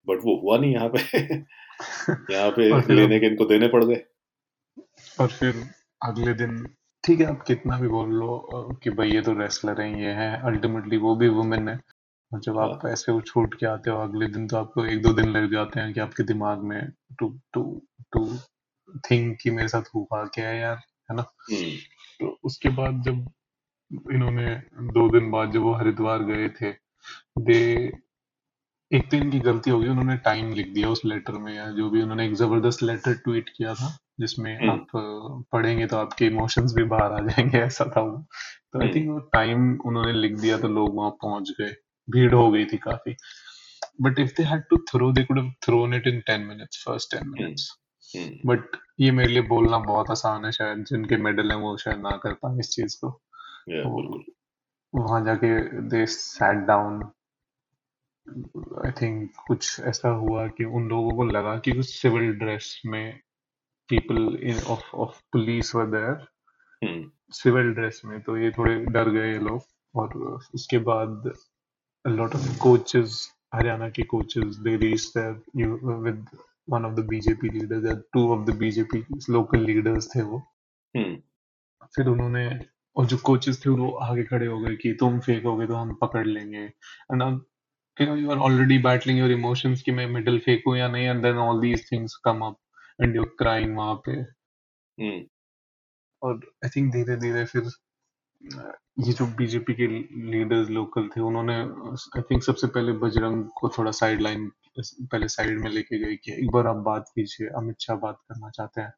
Speaker 1: बट वो हुआ नहीं यहाँ पे। यहाँ पे लेने के इनको देने पड़ गए।
Speaker 2: और फिर अगले दिन ठीक है आप कितना भी बोल लो कि भाई ये तो रेसलर है ये है अल्टीमेटली वो भी वुमेन है। और जब आप हाँ। ऐसे वो छूट के आते हो अगले दिन तो आपको एक दो दिन लग जाते हैं कि आपके दिमाग में टू टू टू थिंक कि मेरे साथ हुआ क्या है यार है ना? हम्म। तो उसके बाद जब इन्होंने दो दिन बाद जब वो हरिद्वार गए थे दे एक तो इनकी गलती होगी उन्होंने टाइम लिख दिया उस लेटर में या जो भी उन्होंने एक ज़बरदस्त लेटर ट्वीट किया था जिसमें हम्म। आप पढ़ेंगे तो आपके इमोशंस भी बाहर आ जाएँगे ऐसा था वो। तो आई थिंक हम्म। वो टाइम उन्होंने लिख दिया तो लोग वहाँ पहुँच गए। भीड़ हो गई थी काफ़ी। But if they had to throw they could have thrown it in 10 minutes first 10 minutes but ये मेरे लिए बोलना बहुत आसान है शायद जिनके मेडल हैं वो शायद ना कर पाए इस चीज़ को।
Speaker 1: Yeah,
Speaker 2: वहाँ जाके they sat down I think कुछ ऐसा हुआ कि उन लोगों को लगा कि कुछ सिविल ड्रेस में people in of of police were there civil dress में तो ये थोड़े डर गए लोग। और उसके बाद लॉट ऑफ़ कोचेस हरियाणा के coaches they reach there with one of the BJP leaders या two of the BJP local leaders थे वो।
Speaker 1: Hmm.
Speaker 2: फिर उन्होंने और जो कोचेस थे वो आगे खड़े हो गए कि तुम फेंकोगे तो हम पकड़ लेंगे। And you know you are already battling your emotions कि मैं मिडिल फेंकूं या नहीं and then all these things come up and you're crying वहाँ पे
Speaker 1: hmm.
Speaker 2: और आई थिंक धीरे धीरे फिर ये जो बीजेपी के लीडर्स लोकल थे उन्होंने आई थिंक सबसे पहले बजरंग को थोड़ा साइड लाइन पहले साइड में लेके गए कि एक बार आप बात कीजिए अमित शाह बात करना चाहते हैं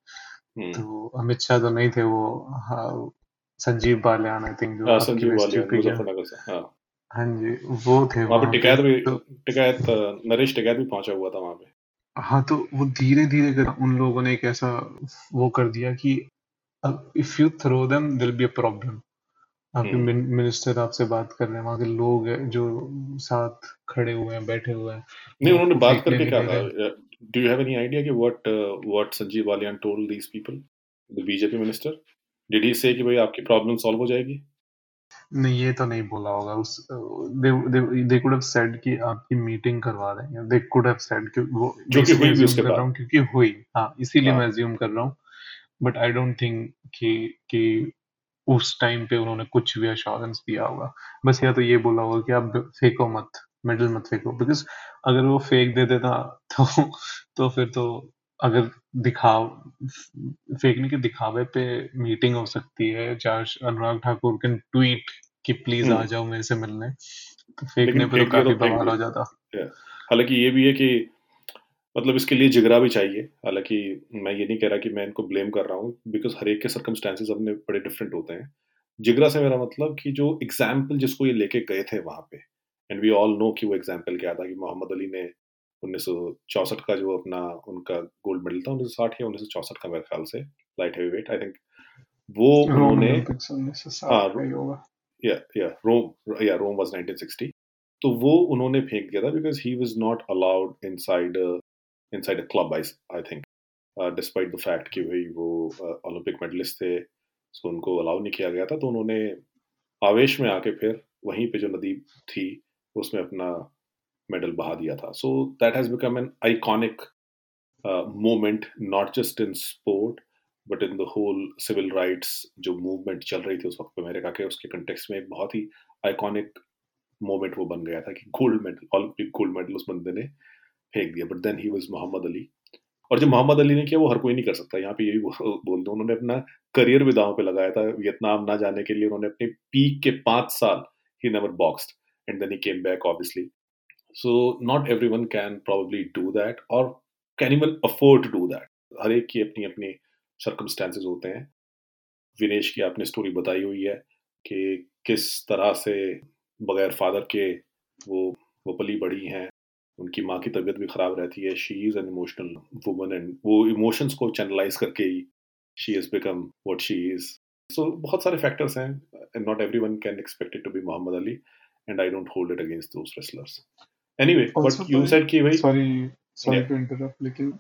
Speaker 1: hmm.
Speaker 2: तो अमित शाह तो नहीं थे वो हाँ, संजीव बालियान आई थिंक जो
Speaker 1: हाँ, संजीव बालियान हाँ
Speaker 2: जी वो थे
Speaker 1: वहाँ पे टिकैत भी तो, टिकैत नरेश टिकैत भी पहुँचा हुआ था वहाँ पे।
Speaker 2: हाँ तो वो धीरे धीरे कर उन लोगों ने एक ऐसा वो कर दिया कि अब if you throw them there'll be a problem आपके मिनिस्टर आपसे बात कर रहे हैं वहाँ के लोग हैं जो साथ खड़े हुए हैं बैठे हुए हैं।
Speaker 1: नहीं उन्होंने बात करके क्या कहा? Do you have any idea कि what what Sanjeev Balyan told these people the BJP minister did he say कि भाई आपकी प्रॉब्लम सॉल्व हो जाएगी?
Speaker 2: नहीं ये तो नहीं बोला होगा। उस दे कुड हैव सेड कि आपकी मीटिंग करवा देंगे दे कुड हैव सेड कि वो
Speaker 1: जो कि हुई भी उसके
Speaker 2: कर रहा हूँ क्योंकि हुई। हाँ इसीलिए हाँ. मैं अज्यूम कर रहा हूँ। बट आई डोंट थिंक कि कि उस टाइम पे उन्होंने कुछ भी अश्योरेंस दिया होगा। बस या तो ये बोला होगा कि आप फेंको मत मेडल मत फेंको। बिकॉज़ अगर वो फेंक दे देता तो तो फिर तो अगर दिखाव फेंकने के दिखावे पे मीटिंग हो सकती है। चाहे अनुराग ठाकुर कैन ट्वीट कि प्लीज़ आ हम्म। जाओ मेरे से मिलने। तो फेंकने पे तो काफ़ी बवाल हो जाता।
Speaker 1: हालाँकि ये भी है कि मतलब इसके लिए जिगरा भी चाहिए। हालाँकि मैं ये नहीं कह रहा कि मैं इनको ब्लेम कर रहा हूँ बिकॉज़ हर एक के सर्कमस्टांसेस अपने बड़े डिफरेंट होते हैं। जिगरा से मेरा मतलब कि जो एग्ज़ाम्पल जिसको ये लेके गए थे वहाँ पे एंड वी ऑल नो कि वो एग्ज़ाम्पल क्या था कि मोहम्मद अली ने उन्नीस का जो अपना उनका गोल्ड मेडल था उन्नीस या उन्नीस का मेरे ख्याल से light heavy weight I think वो उन्होंने हाँ या या रोम या रोम वाज 1960 तो वो उन्होंने फेंक दिया था because he was not allowed inside inside a club I I think despite the fact कि भाई वो ओलंपिक uh, मेडलिस्ट थे सो उनको अलाउ नहीं किया गया था। तो उन्होंने आवेश में आके फिर वहीं पे जो नदी थी उसमें अपना मेडल बहा दिया था। So that has become an iconic moment not just in sport but in the whole civil rights जो मूवमेंट चल रही थी उस वक्त अमेरिका के उसके कंटेक्स में एक बहुत ही आइकॉनिक मोमेंट वो बन गया था कि gold medal Olympic gold medal उस बंदे ने फेंक दिया। But then he was Muhammad Ali और जो मोहम्मद अली ने किया, वो हर कोई नहीं कर सकता। यहाँ पे यही बोल दो उन्होंने अपना करियर भी दांव पे लगाया था। वियतनाम ना जाने के लिए उन्होंने अपने पीक के पाँच साल he never boxed and then he came back obviously so not everyone can probably do that और can even afford to do that हर एक की अपनी अपनी सर्कमस्टेंसेज होते हैं। विनेश की आपने स्टोरी बताई हुई है कि किस तरह से बगैर फादर के वो वो पली बड़ी हैं उनकी माँ की तबीयत भी ख़राब रहती है। She is an emotional woman and वो इमोशंस को चैनलाइज करके ही she is become what she is so बहुत सारे फैक्टर्स हैं and not everyone can expect to be Muhammad Ali and I don't hold it against those wrestlers anyway but you said कि भाई
Speaker 2: sorry sorry to interrupt लेकिन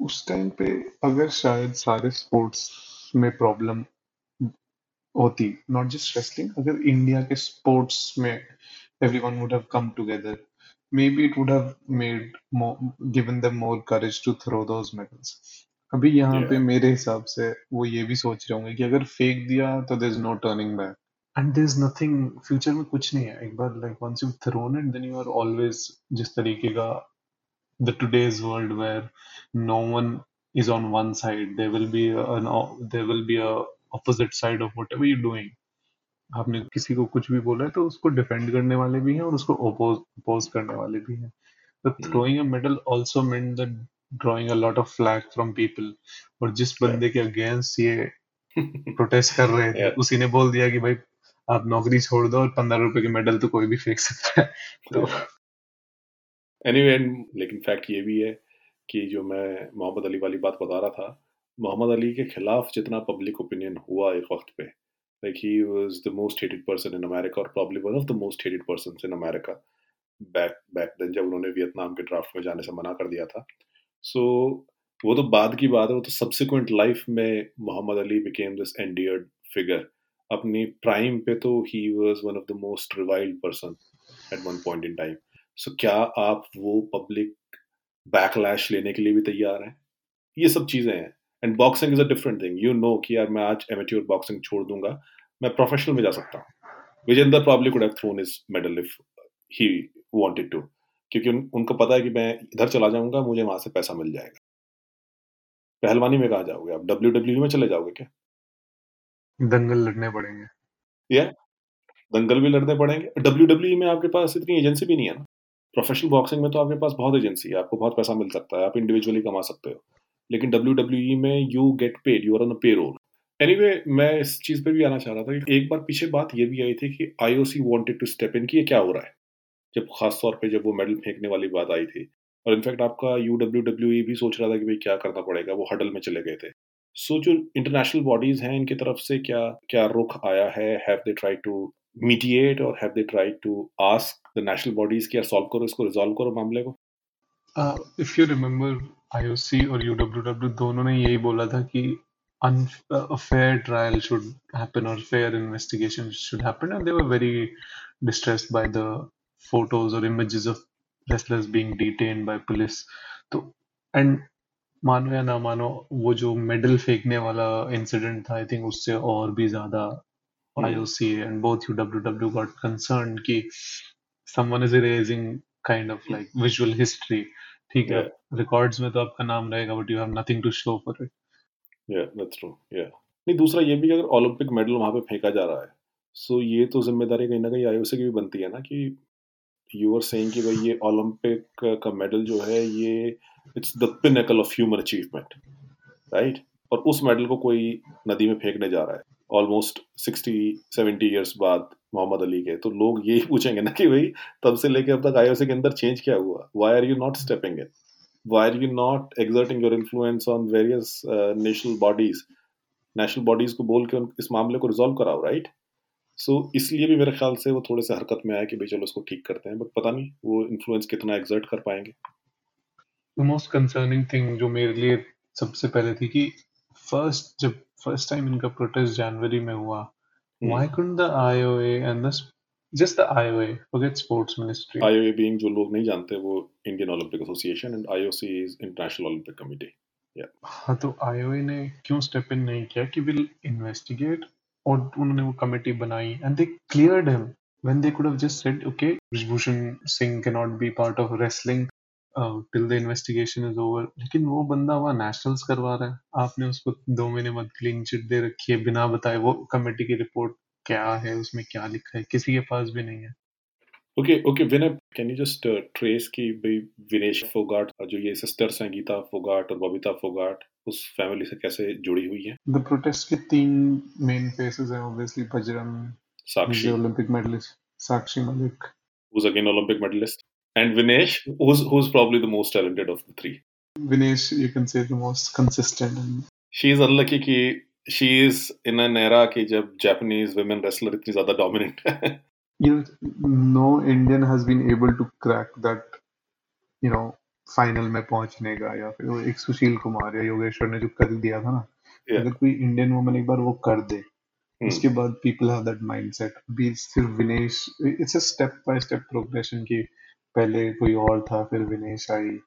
Speaker 2: उस time पे अगर शायद सारे स्पोर्ट्स में प्रॉब्लम होती नॉट जस्ट रेसलिंग अगर इंडिया के स्पोर्ट्स में everyone would have come together maybe it would have made more given them more courage to throw those medals. अभी यहाँ पे मेरे हिसाब से वो ये भी सोच रहे होंगे कि अगर फेंक दिया तो there is no turning back and there is nothing future में कुछ नहीं है। एक बार like once you thrown it then you are always जिस तरीके का the today's world where no one is on one side. There will be an there will be a opposite side of whatever you're doing. आपने किसी को कुछ भी बोला है तो उसको डिफेंड करने वाले भी हैं और उसको ओपोज अपोज करने वाले भी हैं। तो throwing a medal also meant the drawing a lot of flak from people और जिस बंदे के अगेंस्ट ये प्रोटेस्ट कर रहे थे उसी ने बोल दिया कि भाई आप नौकरी छोड़ दो और पंद्रह रुपए के मेडल तो कोई भी फेंक सकता है। तो
Speaker 1: एनीवे लेकिन फैक्ट ये भी है कि जो मैं मोहम्मद अली वाली बात बता रहा था मोहम्मद अली के खिलाफ जितना पब्लिक ओपिनियन हुआ एक वक्त पे like he was the most hated person in America, or probably one of the most hated persons in America back back then जब उन्होंने वियतनाम के ड्राफ्ट में जाने से मना कर दिया था। सो so, वो तो बाद की बात है वो तो सब्सिक्वेंट लाइफ में Muhammad Ali became this endeared figure अपनी प्राइम पे तो he was one of the most reviled person at one point in time so क्या आप वो पब्लिक बैकलैश लेने के लिए भी तैयार हैं? ये सब चीज़ें हैं। And boxing is a different thing you know कि यार मैं आज एमेच्योर बॉक्सिंग छोड़ दूँगा। मैं प्रोफेशनल में जा सकता हूँ। Vijender probably could have thrown his medal if he wanted to क्योंकि उन, उनको पता है कि मैं इधर चला जाऊँगा मुझे वहाँ से पैसा मिल जाएगा। पहलवानी में कहा जाओगे आप? डब्ल्यू डब्ल्यू e में चले जाओगे क्या?
Speaker 2: दंगल लड़ने पड़ेंगे।
Speaker 1: या yeah? दंगल भी लड़ने पड़ेंगे। डब्ल्यू डब्ल्यू e में आपके पास इतनी एजेंसी भी नहीं है ना। प्रोफेशनल बॉक्सिंग में तो आपके पास बहुत एजेंसी है आपको बहुत पैसा मिल सकता है आप इंडिविजुअली कमा सकते हो। लेकिन डब्ल्यू डब्ल्यू ई में you get paid you are on payroll anyway मैं इस चीज़ पे भी आना चाह रहा था कि एक बार पीछे बात ये भी आई थी कि I O C wanted to step in कि ये क्या हो रहा है? जब खास तौर पे जब वो मेडल फेंकने वाली बात आई थी। और इनफैक्ट आपका यू डब्ल्यू डब्ल्यू ई भी सोच रहा था कि भाई क्या करना पड़ेगा वो हडल में चले गए थे। सो so, जो इंटरनेशनल बॉडीज हैं इनकी तरफ़ से क्या क्या रुख आया है? Have they try to mediate और have they try to ask the national bodies क्या सॉल्व करो इसको रिजॉल्व करो मामले को
Speaker 2: इफ़ यू रिमेम्बर आईओसी और यूडब्ल्यूडब्ल्यू दोनों ने यही बोला था कि fair trial should happen or fair investigation should happen and they were very distressed by the photos or images of wrestlers being detained by police तो एंड मानो या ना मानो वो जो मेडल फेंकने वाला इंसिडेंट था आई थिंक उससे और भी ज़्यादा both U W W got concern कि someone is erasing kind of like visual history ठीक है? रिकॉर्ड्स में तो आपका नाम रहेगा but you have nothing to show for it
Speaker 1: या दैट्स ट्रू या नहीं दूसरा ये भी कि अगर ओलंपिक मेडल वहाँ पे फेंका जा रहा है सो ये तो ज़िम्मेदारी कहीं ना कहीं आईओसी की भी बनती है ना कि यू आर सेइंग कि भाई ये ओलंपिक का मेडल जो है ये it's the pinnacle of human achievement right और उस मेडल को कोई नदी में फेंकने जा रहा है। ऑलमोस्ट सिक्सटी सेवेंटी ईयर्स बाद मोहम्मद अली के। तो लोग यही पूछेंगे ना कि भाई, तब से लेके अब तक आईओसी के अंदर चेंज क्या हुआ? Why are you not stepping in why are you not exerting your influence on various national bodies national bodies को बोल के उन, इस मामले को रिजोल्व कराओ राइट सो इसलिए भी मेरे ख्याल से वो थोड़े से हरकत में आया कि भाई चलो उसको ठीक करते हैं बट पता नहीं वो इन्फ्लुएंस कितना एग्जर्ट कर पाएँगे।
Speaker 2: मोस्ट कंसर्निंग थिंग जो मेरे लिए सबसे पहले थी कि फ़र्स्ट जब फ़र्स्ट टाइम इनका प्रोटेस्ट जनवरी में हुआ why couldn't the IOA and the just the IOA forget sports ministry
Speaker 1: IOA being जो लोग नहीं जानते वो Indian Olympic Association and IOC is International Olympic Committee yeah
Speaker 2: हाँ तो IOA ने क्यों स्टेप इन नहीं किया कि विल इन्वेस्टिगेट और उन्होंने वो कमेटी बनाई and they cleared him when they could have just said okay Bhushan Singh cannot be part of wrestling till the investigation is over लेकिन वो बंदा वहाँ नेशनल्स करवा रहा है। आपने उसको दो महीने बाद क्लीन चिट दे रखी है बिना बताए। वो कमेटी की रिपोर्ट क्या है उसमें क्या लिखा है किसी के पास भी नहीं है।
Speaker 1: Okay okay Vinay can you just trace कि भाई विनेश फोगाट जो ये सिस्टर्स हैं गीता फोगाट और बबीता फोगाट उस फैमिली से कैसे जुड़ी हुई है?
Speaker 2: द प्रोटेस्ट के तीन मेन फेसेस हैं obviously Bajrang
Speaker 1: Sakshi
Speaker 2: Olympic medalist Sakshi Malik
Speaker 1: who's again Olympic medalist? And Vinesh who's who's probably the most talented of the three
Speaker 2: Vinesh you can say the most consistent and
Speaker 1: she is unlucky कि she is in an era कि जब Japanese women wrestler इतनी ज़्यादा dominant है
Speaker 2: you know no Indian has been able to crack that you know final में पहुँचने का या फिर वो एक सुशील कुमार या योगेश्वर ने जो कर दिया था ना yeah. अगर कोई इंडियन वुमन एक बार वो कर दे hmm. उसके बाद पीपल हैव दैट माइंडसेट अभी सिर्फ़ Vinesh it's a step by step progression की पहले कोई और था फिर विनेश आई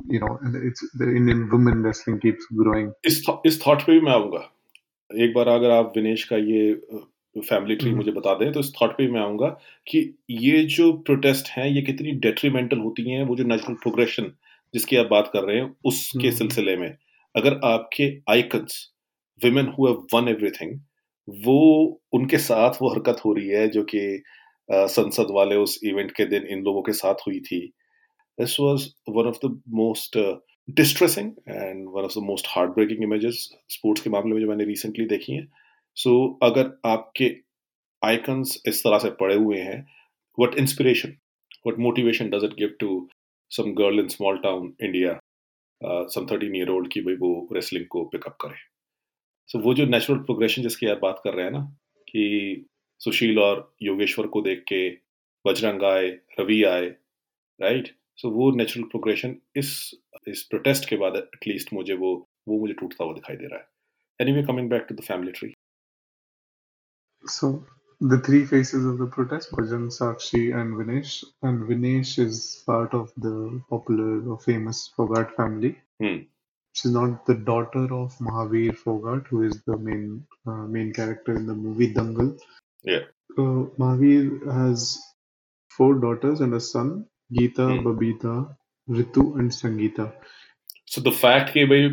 Speaker 2: you know it's the Indian women wrestling keeps growing.
Speaker 1: इस इस थॉट पे भी मैं आऊँगा। एक बार अगर आप विनेश का ये फैमिली ट्री मुझे बता दें तो इस थॉट पे मैं आऊँगा कि ये जो प्रोटेस्ट हैं ये कितनी डेट्रीमेंटल होती हैं वो जो नेचुरल प्रोग्रेशन जिसकी आप बात कर रहे हैं उसके सिलसिले में। अगर आपके icons women who have won everything वो उनके साथ वो हरकत हो रही है जो कि संसद वाले उस इवेंट के दिन इन लोगों के साथ हुई थी। This was one of the most distressing and one of the most heartbreaking images sports के मामले में जो मैंने रिसेंटली देखी हैं। सो so, अगर आपके आइकन्स इस तरह से पड़े हुए हैं what inspiration what motivation does it give to some girl in small town India some thirteen year old की भाई वो रेसलिंग को पिकअप करे। सो so, वो जो नेचुरल प्रोग्रेशन जिसकी आप बात कर रहे हैं ना कि सुशील और योगेश्वर को देख के बजरंग आए रवि आए राइट सो वो नेचुरल प्रोग्रेशन इस इस प्रोटेस्ट के बाद एटलीस्ट मुझे वो वो मुझे टूटता हुआ दिखाई दे रहा है anyway coming back to the family tree
Speaker 2: So the three faces of the protest, Bhajan, Sakshi, and Vinesh. And Vinesh is part of the popular or famous Fogart family.
Speaker 1: Hmm.
Speaker 2: She's not the daughter of Mahavir Fogart, who is the main uh, main character in the movie Dangal.
Speaker 1: Yeah.
Speaker 2: Uh, Mahavir has four daughters and a son: Geeta, hmm. Babita, Ritu, and Sangeeta.
Speaker 1: So the fact कि भाई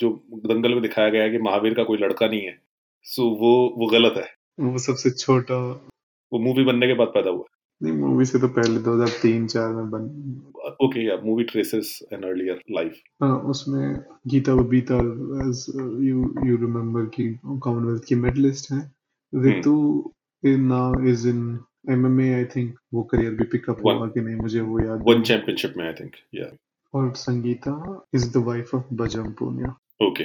Speaker 1: जो दंगल में दिखाया गया है कि महावीर का कोई लड़का नहीं है सो so वो वो गलत है
Speaker 2: वो सबसे छोटा
Speaker 1: वो मूवी बनने के बाद पैदा हुआ
Speaker 2: नहीं मूवी से तो पहले 2003 चार में बन
Speaker 1: ओके या movie traces an earlier life
Speaker 2: हाँ उसमें Geeta Babita as you you remember कि कॉमनवेल्थ की मेडलिस्ट है Ritu now is in MMA I think वो करियर भी पिकअप हुआ कि नहीं मुझे वो याद
Speaker 1: वन चैंपियनशिप में आई थिंक या
Speaker 2: और Sangeeta is the wife of Bajrang Punia
Speaker 1: okay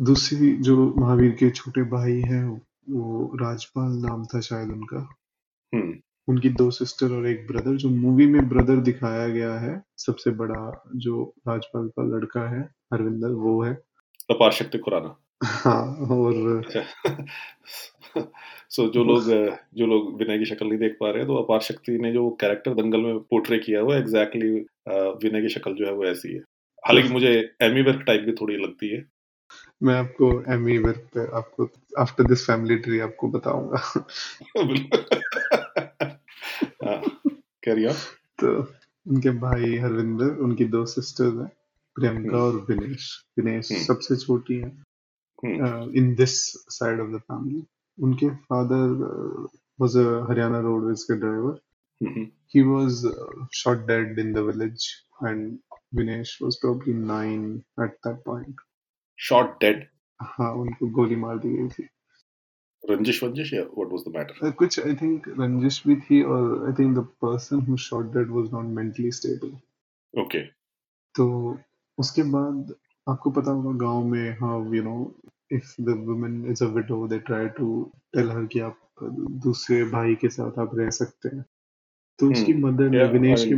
Speaker 2: दूसरी जो महावीर के छोटे भाई हैं वो राजपाल नाम था शायद उनका।
Speaker 1: हम्म।
Speaker 2: उनकी दो सिस्टर और एक ब्रदर जो मूवी में ब्रदर दिखाया गया है सबसे बड़ा जो राजपाल का लड़का है अरविंदर वो है।
Speaker 1: अपार शक्ति खुराना।
Speaker 2: हाँ और
Speaker 1: सो जो लोग जो लोग विनय की शक्ल नहीं देख पा रहे हैं तो अपार शक्ति ने जो कैरेक्टर दंगल में पोर्ट्रे किया वो एग्जैक्टली विनय की शक्ल जो है वो ऐसी है। हालाँकि मुझे एमी वर्क टाइप भी थोड़ी लगती है।
Speaker 2: मैं आपको एमी वर्क पे आपको आफ्टर दिस फैमिली ट्री आपको बताऊँगा।
Speaker 1: कैरी ऑन
Speaker 2: तो उनके भाई हरविंदर उनकी दो सिस्टर्स हैं प्रियंका और विनेश। विनेश सबसे छोटी है। In this side of the family उनके father was a Haryana roadways के driver he was uh, shot dead in the village and Vinesh was probably nine at that point.
Speaker 1: shot dead.
Speaker 2: हाँ उनको गोली मार दी गई थी।
Speaker 1: रंजिश वंजिश या व्हाट वाज द मैटर
Speaker 2: कुछ आई थिंक रंजिश भी थी और I think the person who shot dead was not mentally stable
Speaker 1: okay
Speaker 2: तो उसके बाद आपको पता होगा गाँव में how you know if the woman is a widow they try to tell her कि आप दूसरे भाई के साथ आप रह सकते हैं। तो उसकी मदर ने विनेश की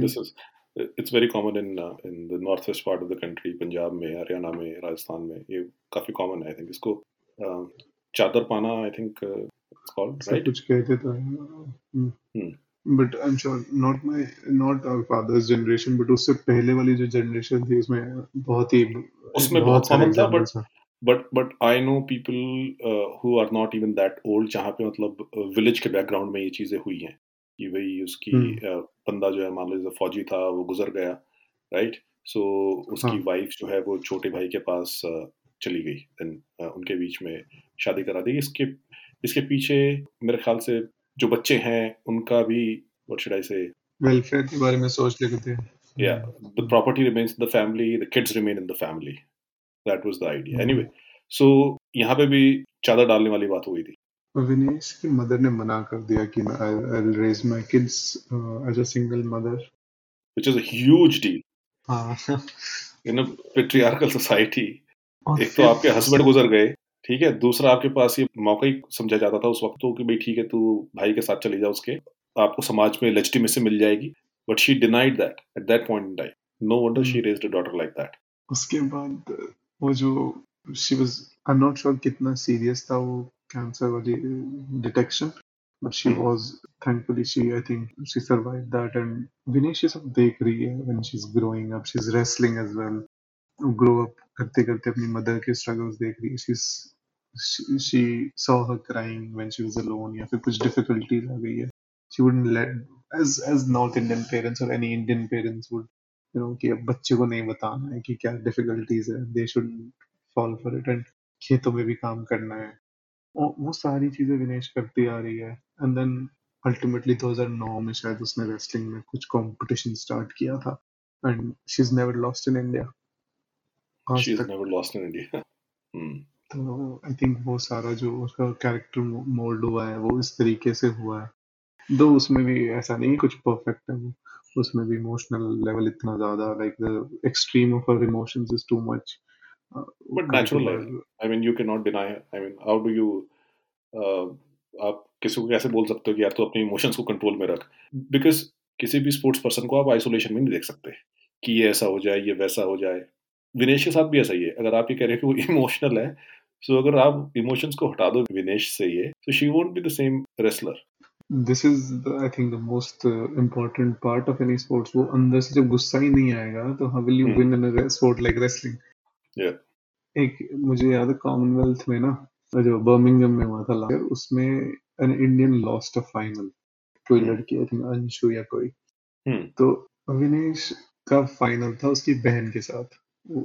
Speaker 1: it's very common in in the north west part of the country Punjab में हरियाणा में राजस्थान में ये काफ़ी कॉमन है आई थिंक इसको uh, चादर पाना आई थिंक कॉल्ड राइट
Speaker 2: कुछ कहते थे but I am sure not my not our father's generation but उससे पहले वाली जो जनरेशन थी उसमें बहुत ही
Speaker 1: उसमें बहुत कॉमन था but but but I know people who are not even that old जहाँ पे मतलब विलेज uh, के बैकग्राउंड में ये चीज़ें हुई हैं कि भाई उसकी हम्म। बंदा जो है मान लो फौजी था वो गुजर गया राइट सो उसकी हाँ. वाइफ जो है वो छोटे भाई के पास चली गई देन उनके बीच में शादी करा दी इसके इसके पीछे मेरे ख्याल से जो बच्चे हैं उनका भी व्हाट शुड आई से
Speaker 2: वेलफेयर के बारे में सोच लेते
Speaker 1: yeah the property remains in the family the kids remain in the family. That was the idea. Anyway so यहाँ पे भी चादर डालने वाली बात हुई थी।
Speaker 2: विनेश की मदर ने मना कर दिया कि मैं I will raise my kids as a single mother
Speaker 1: which is a huge deal
Speaker 2: हाँ।
Speaker 1: इन अ पेट्रियार्कल सोसाइटी एक तो आपके हस्बैंड गुजर गए। ठीक है दूसरा आपके पास ये मौका ही समझा जाता था उस वक्त तो कि भाई ठीक है तू भाई के साथ चली जा उसके आपको समाज में लेजिटिमेसी मिल जाएगी but she denied that at that point in time no wonder she raised a daughter like that
Speaker 2: उसके बाद वो जो she was I am not sure कितना सीरियस था वो कैंसर वाली detection but she mm. was thankfully she I think she survived that and Vinesh सब देख रही है when she's growing up she's wrestling as well. Grow up करते करते अपनी मदर के struggles देख रही है she's she, she saw her crying when she was alone या फिर कुछ difficulties आ गई है she wouldn't let as as North Indian parents or any Indian parents would you know कि अब बच्चे को नहीं बताना है कि क्या difficulties है they should fall for it and खेतों में भी काम करना है वो सारी चीज़ें विनेश करती आ रही है एंड देन अल्टीमेटली 2009 में शायद उसने रेसलिंग में कुछ कंपटीशन स्टार्ट किया था and she is never lost in India
Speaker 1: she is never lost in India
Speaker 2: तो आई थिंक वो सारा जो उसका कैरेक्टर मोल्ड हुआ है वो इस तरीके से हुआ है। दो उसमें भी ऐसा नहीं कुछ परफेक्ट है वो उसमें भी इमोशनल लेवल इतना ज़्यादा like the extreme of her emotions is too much
Speaker 1: but natural I mean you can not deny I mean how do you आप किसी को कैसे बोल सकते हो कि यार तो अपने इमोशंस को कंट्रोल में रख? बिकॉज़ किसी भी स्पोर्ट्स पर्सन को आप आइसोलेशन में नहीं देख सकते कि ये ऐसा हो जाए ये वैसा हो जाए। विनेश के साथ भी ऐसा ही है। अगर आप ये कह रहे हो कि वो इमोशनल है सो so अगर आप इमोशंस को हटा दो विनेश से ये तो she won't be the same wrestler
Speaker 2: this is I think the most important part of any sports वो अंदर से जब गुस्सा ही नहीं आएगा तो how will you win in a sport like wrestling एक मुझे याद है कॉमनवेल्थ में ना जो बर्मिंगम में हुआ था उसमें an Indian lost a final कोई. लड़की आई थिंक अंशु या कोई। Hmm. तो अविनेश का फाइनल था उसकी बहन के साथ।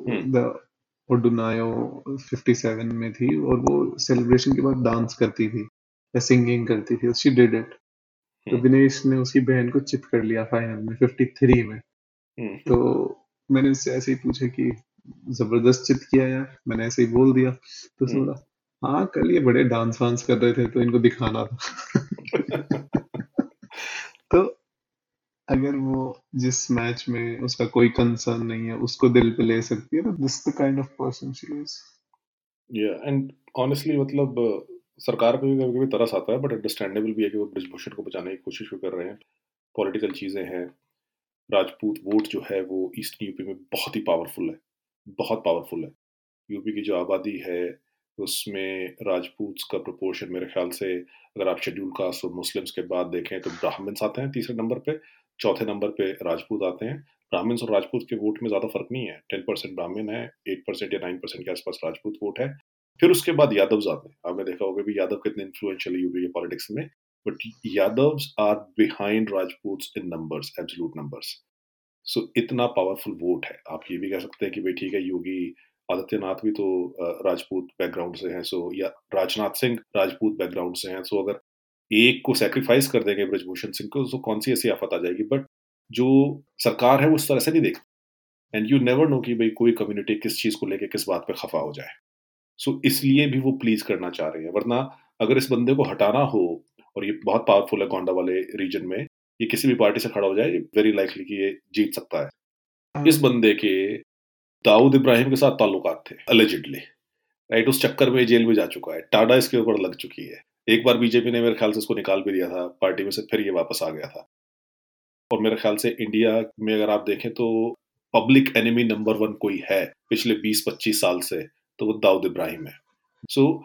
Speaker 2: द ओडुनायो 57 में थी और वो सेलिब्रेशन के बाद डांस करती थी या सिंगिंग करती थी शी डिड इट तो विनेश ने उसकी बहन को चित कर लिया फाइनल में 53 में। तो मैंने उससे ऐसे ही पूछा कि ज़बरदस्त चित किया यार मैंने ऐसे ही बोल दिया। तो उसने बोला हाँ कल ये बड़े डांस वांस कर रहे थे तो इनको दिखाना था। तो अगर वो जिस मैच में उसका कोई कंसर्न नहीं है, उसको दिल पे ले सकती है ना this the kind of person she is
Speaker 1: या एंड ऑनेस्टली मतलब सरकार पे भी कभी कभी तरस आता है बट अंडरस्टैंडेबल भी है कि वो ब्रिजभूषण को बचाने की कोशिश भी कर रहे हैं। पॉलिटिकल चीज़ें हैं। राजपूत वोट जो है, वो ईस्ट यूपी में बहुत ही पावरफुल है। बहुत पावरफुल है। यूपी की जो आबादी है, उसमें राजपूत का प्रोपोर्शन मेरे ख्याल से, अगर आप शेड्यूल कास्ट और मुस्लिम्स के बाद देखें तो ब्राह्मण्स आते हैं तीसरे नंबर पे। चौथे नंबर पे राजपूत आते हैं। ब्राह्मण्स और राजपूत के वोट में ज़्यादा फ़र्क नहीं है। टेन परसेंट ब्राह्मण है, एट परसेंट या नाइन परसेंट के आसपास राजपूत वोट है। फिर उसके बाद यादव आते हैं। आपने देखा होगा भी यादव कितने इन्फ्लुएंशियल यूपी के पॉलिटिक्स में। But Yadav are behind Rajput in numbers absolute numbers so इतना पावरफुल वोट है। आप ये भी कह सकते हैं कि भाई ठीक है, योगी आदित्यनाथ भी तो राजपूत बैकग्राउंड से हैं। सो या राजनाथ सिंह राजपूत बैकग्राउंड से हैं। सो अगर एक को सेक्रीफाइस कर देंगे ब्रजभूषण सिंह को तो कौन सी ऐसी आफत आ जाएगी? बट जो सरकार है वो उस तरह से नहीं देखती। एंड यू नेवर नो कि भाई कोई कम्युनिटी किस चीज़ को लेके किस बात पे खफा हो जाए। सो so, इसलिए भी वो प्लीज़ करना चाह रहे हैं। वरना अगर इस बंदे को हटाना हो और ये बहुत पावरफुल है गोंडा वाले रीजन में ये किसी भी पार्टी से खड़ा हो जाए वेरी लाइकली कि ये जीत सकता है। इस बंदे के दाऊद इब्राहिम के साथ ताल्लुकात थे अलेजिडली राइट उस चक्कर में जेल में जा चुका है। टाडा इसके ऊपर लग चुकी है। एक बार बीजेपी ने मेरे ख्याल से उसको निकाल भी दिया था पार्टी में से फिर ये वापस आ गया था। और मेरे ख्याल से इंडिया में अगर आप देखें तो पब्लिक एनिमी नंबर वन कोई है पिछले 20-25 साल से तो वो दाऊद इब्राहिम है। सो so,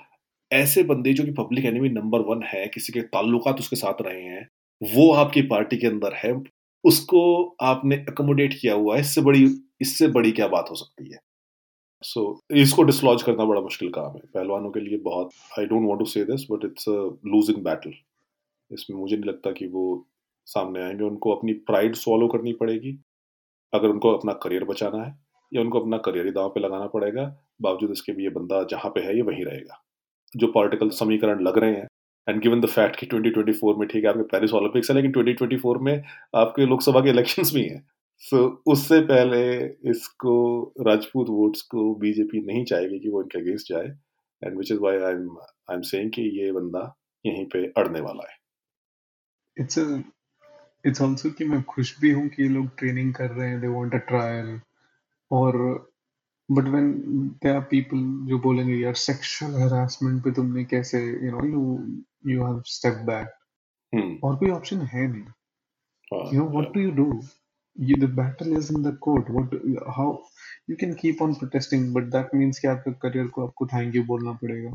Speaker 1: ऐसे बंदे जो कि पब्लिक एनिमी नंबर वन है किसी के ताल्लुकात उसके साथ रहे हैं वो आपकी पार्टी के अंदर है उसको आपने अकोमोडेट किया हुआ है इससे बड़ी इससे बड़ी क्या बात हो सकती है? सो so, इसको डिसलॉज करना बड़ा मुश्किल काम है। पहलवानों के लिए बहुत I don't want to say this but it's a losing battle इसमें मुझे नहीं लगता कि वो सामने आएँगे। उनको अपनी प्राइड सॉल्व करनी पड़ेगी। अगर उनको अपना करियर बचाना है या उनको अपना करियर ही दांव पे लगाना पड़ेगा बावजूद इसके भी ये बंदा जहाँ पे है ये वहीं रहेगा। जो पॉलिटिकल समीकरण लग रहे हैं एंड गिवन द फैक्ट कि 2024 में ठीक है आपके पेरिस ओलंपिक्स है लेकिन 2024 में आपके लोकसभा के इलेक्शंस भी हैं। सो so, उससे पहले इसको राजपूत वोट्स को बीजेपी नहीं चाहेगी कि वो इनके अगेंस्ट जाए and which is why I am I am saying कि ये बंदा यहीं पे अड़ने वाला है।
Speaker 2: इट्स इट्स आल्सो कि मैं खुश भी हूँ कि ये लोग ट्रेनिंग कर रहे हैं दे वांट अ ट्रायल और but when there are people जो बोलेंगे यार सेक्सुअल हरासमेंट पे तुमने कैसे you know you you have step back और कोई ऑप्शन है नहीं। You know what do you do you the battle is in the court. What how you can keep on protesting but that means कि आपके career को आपको thank you बोलना पड़ेगा।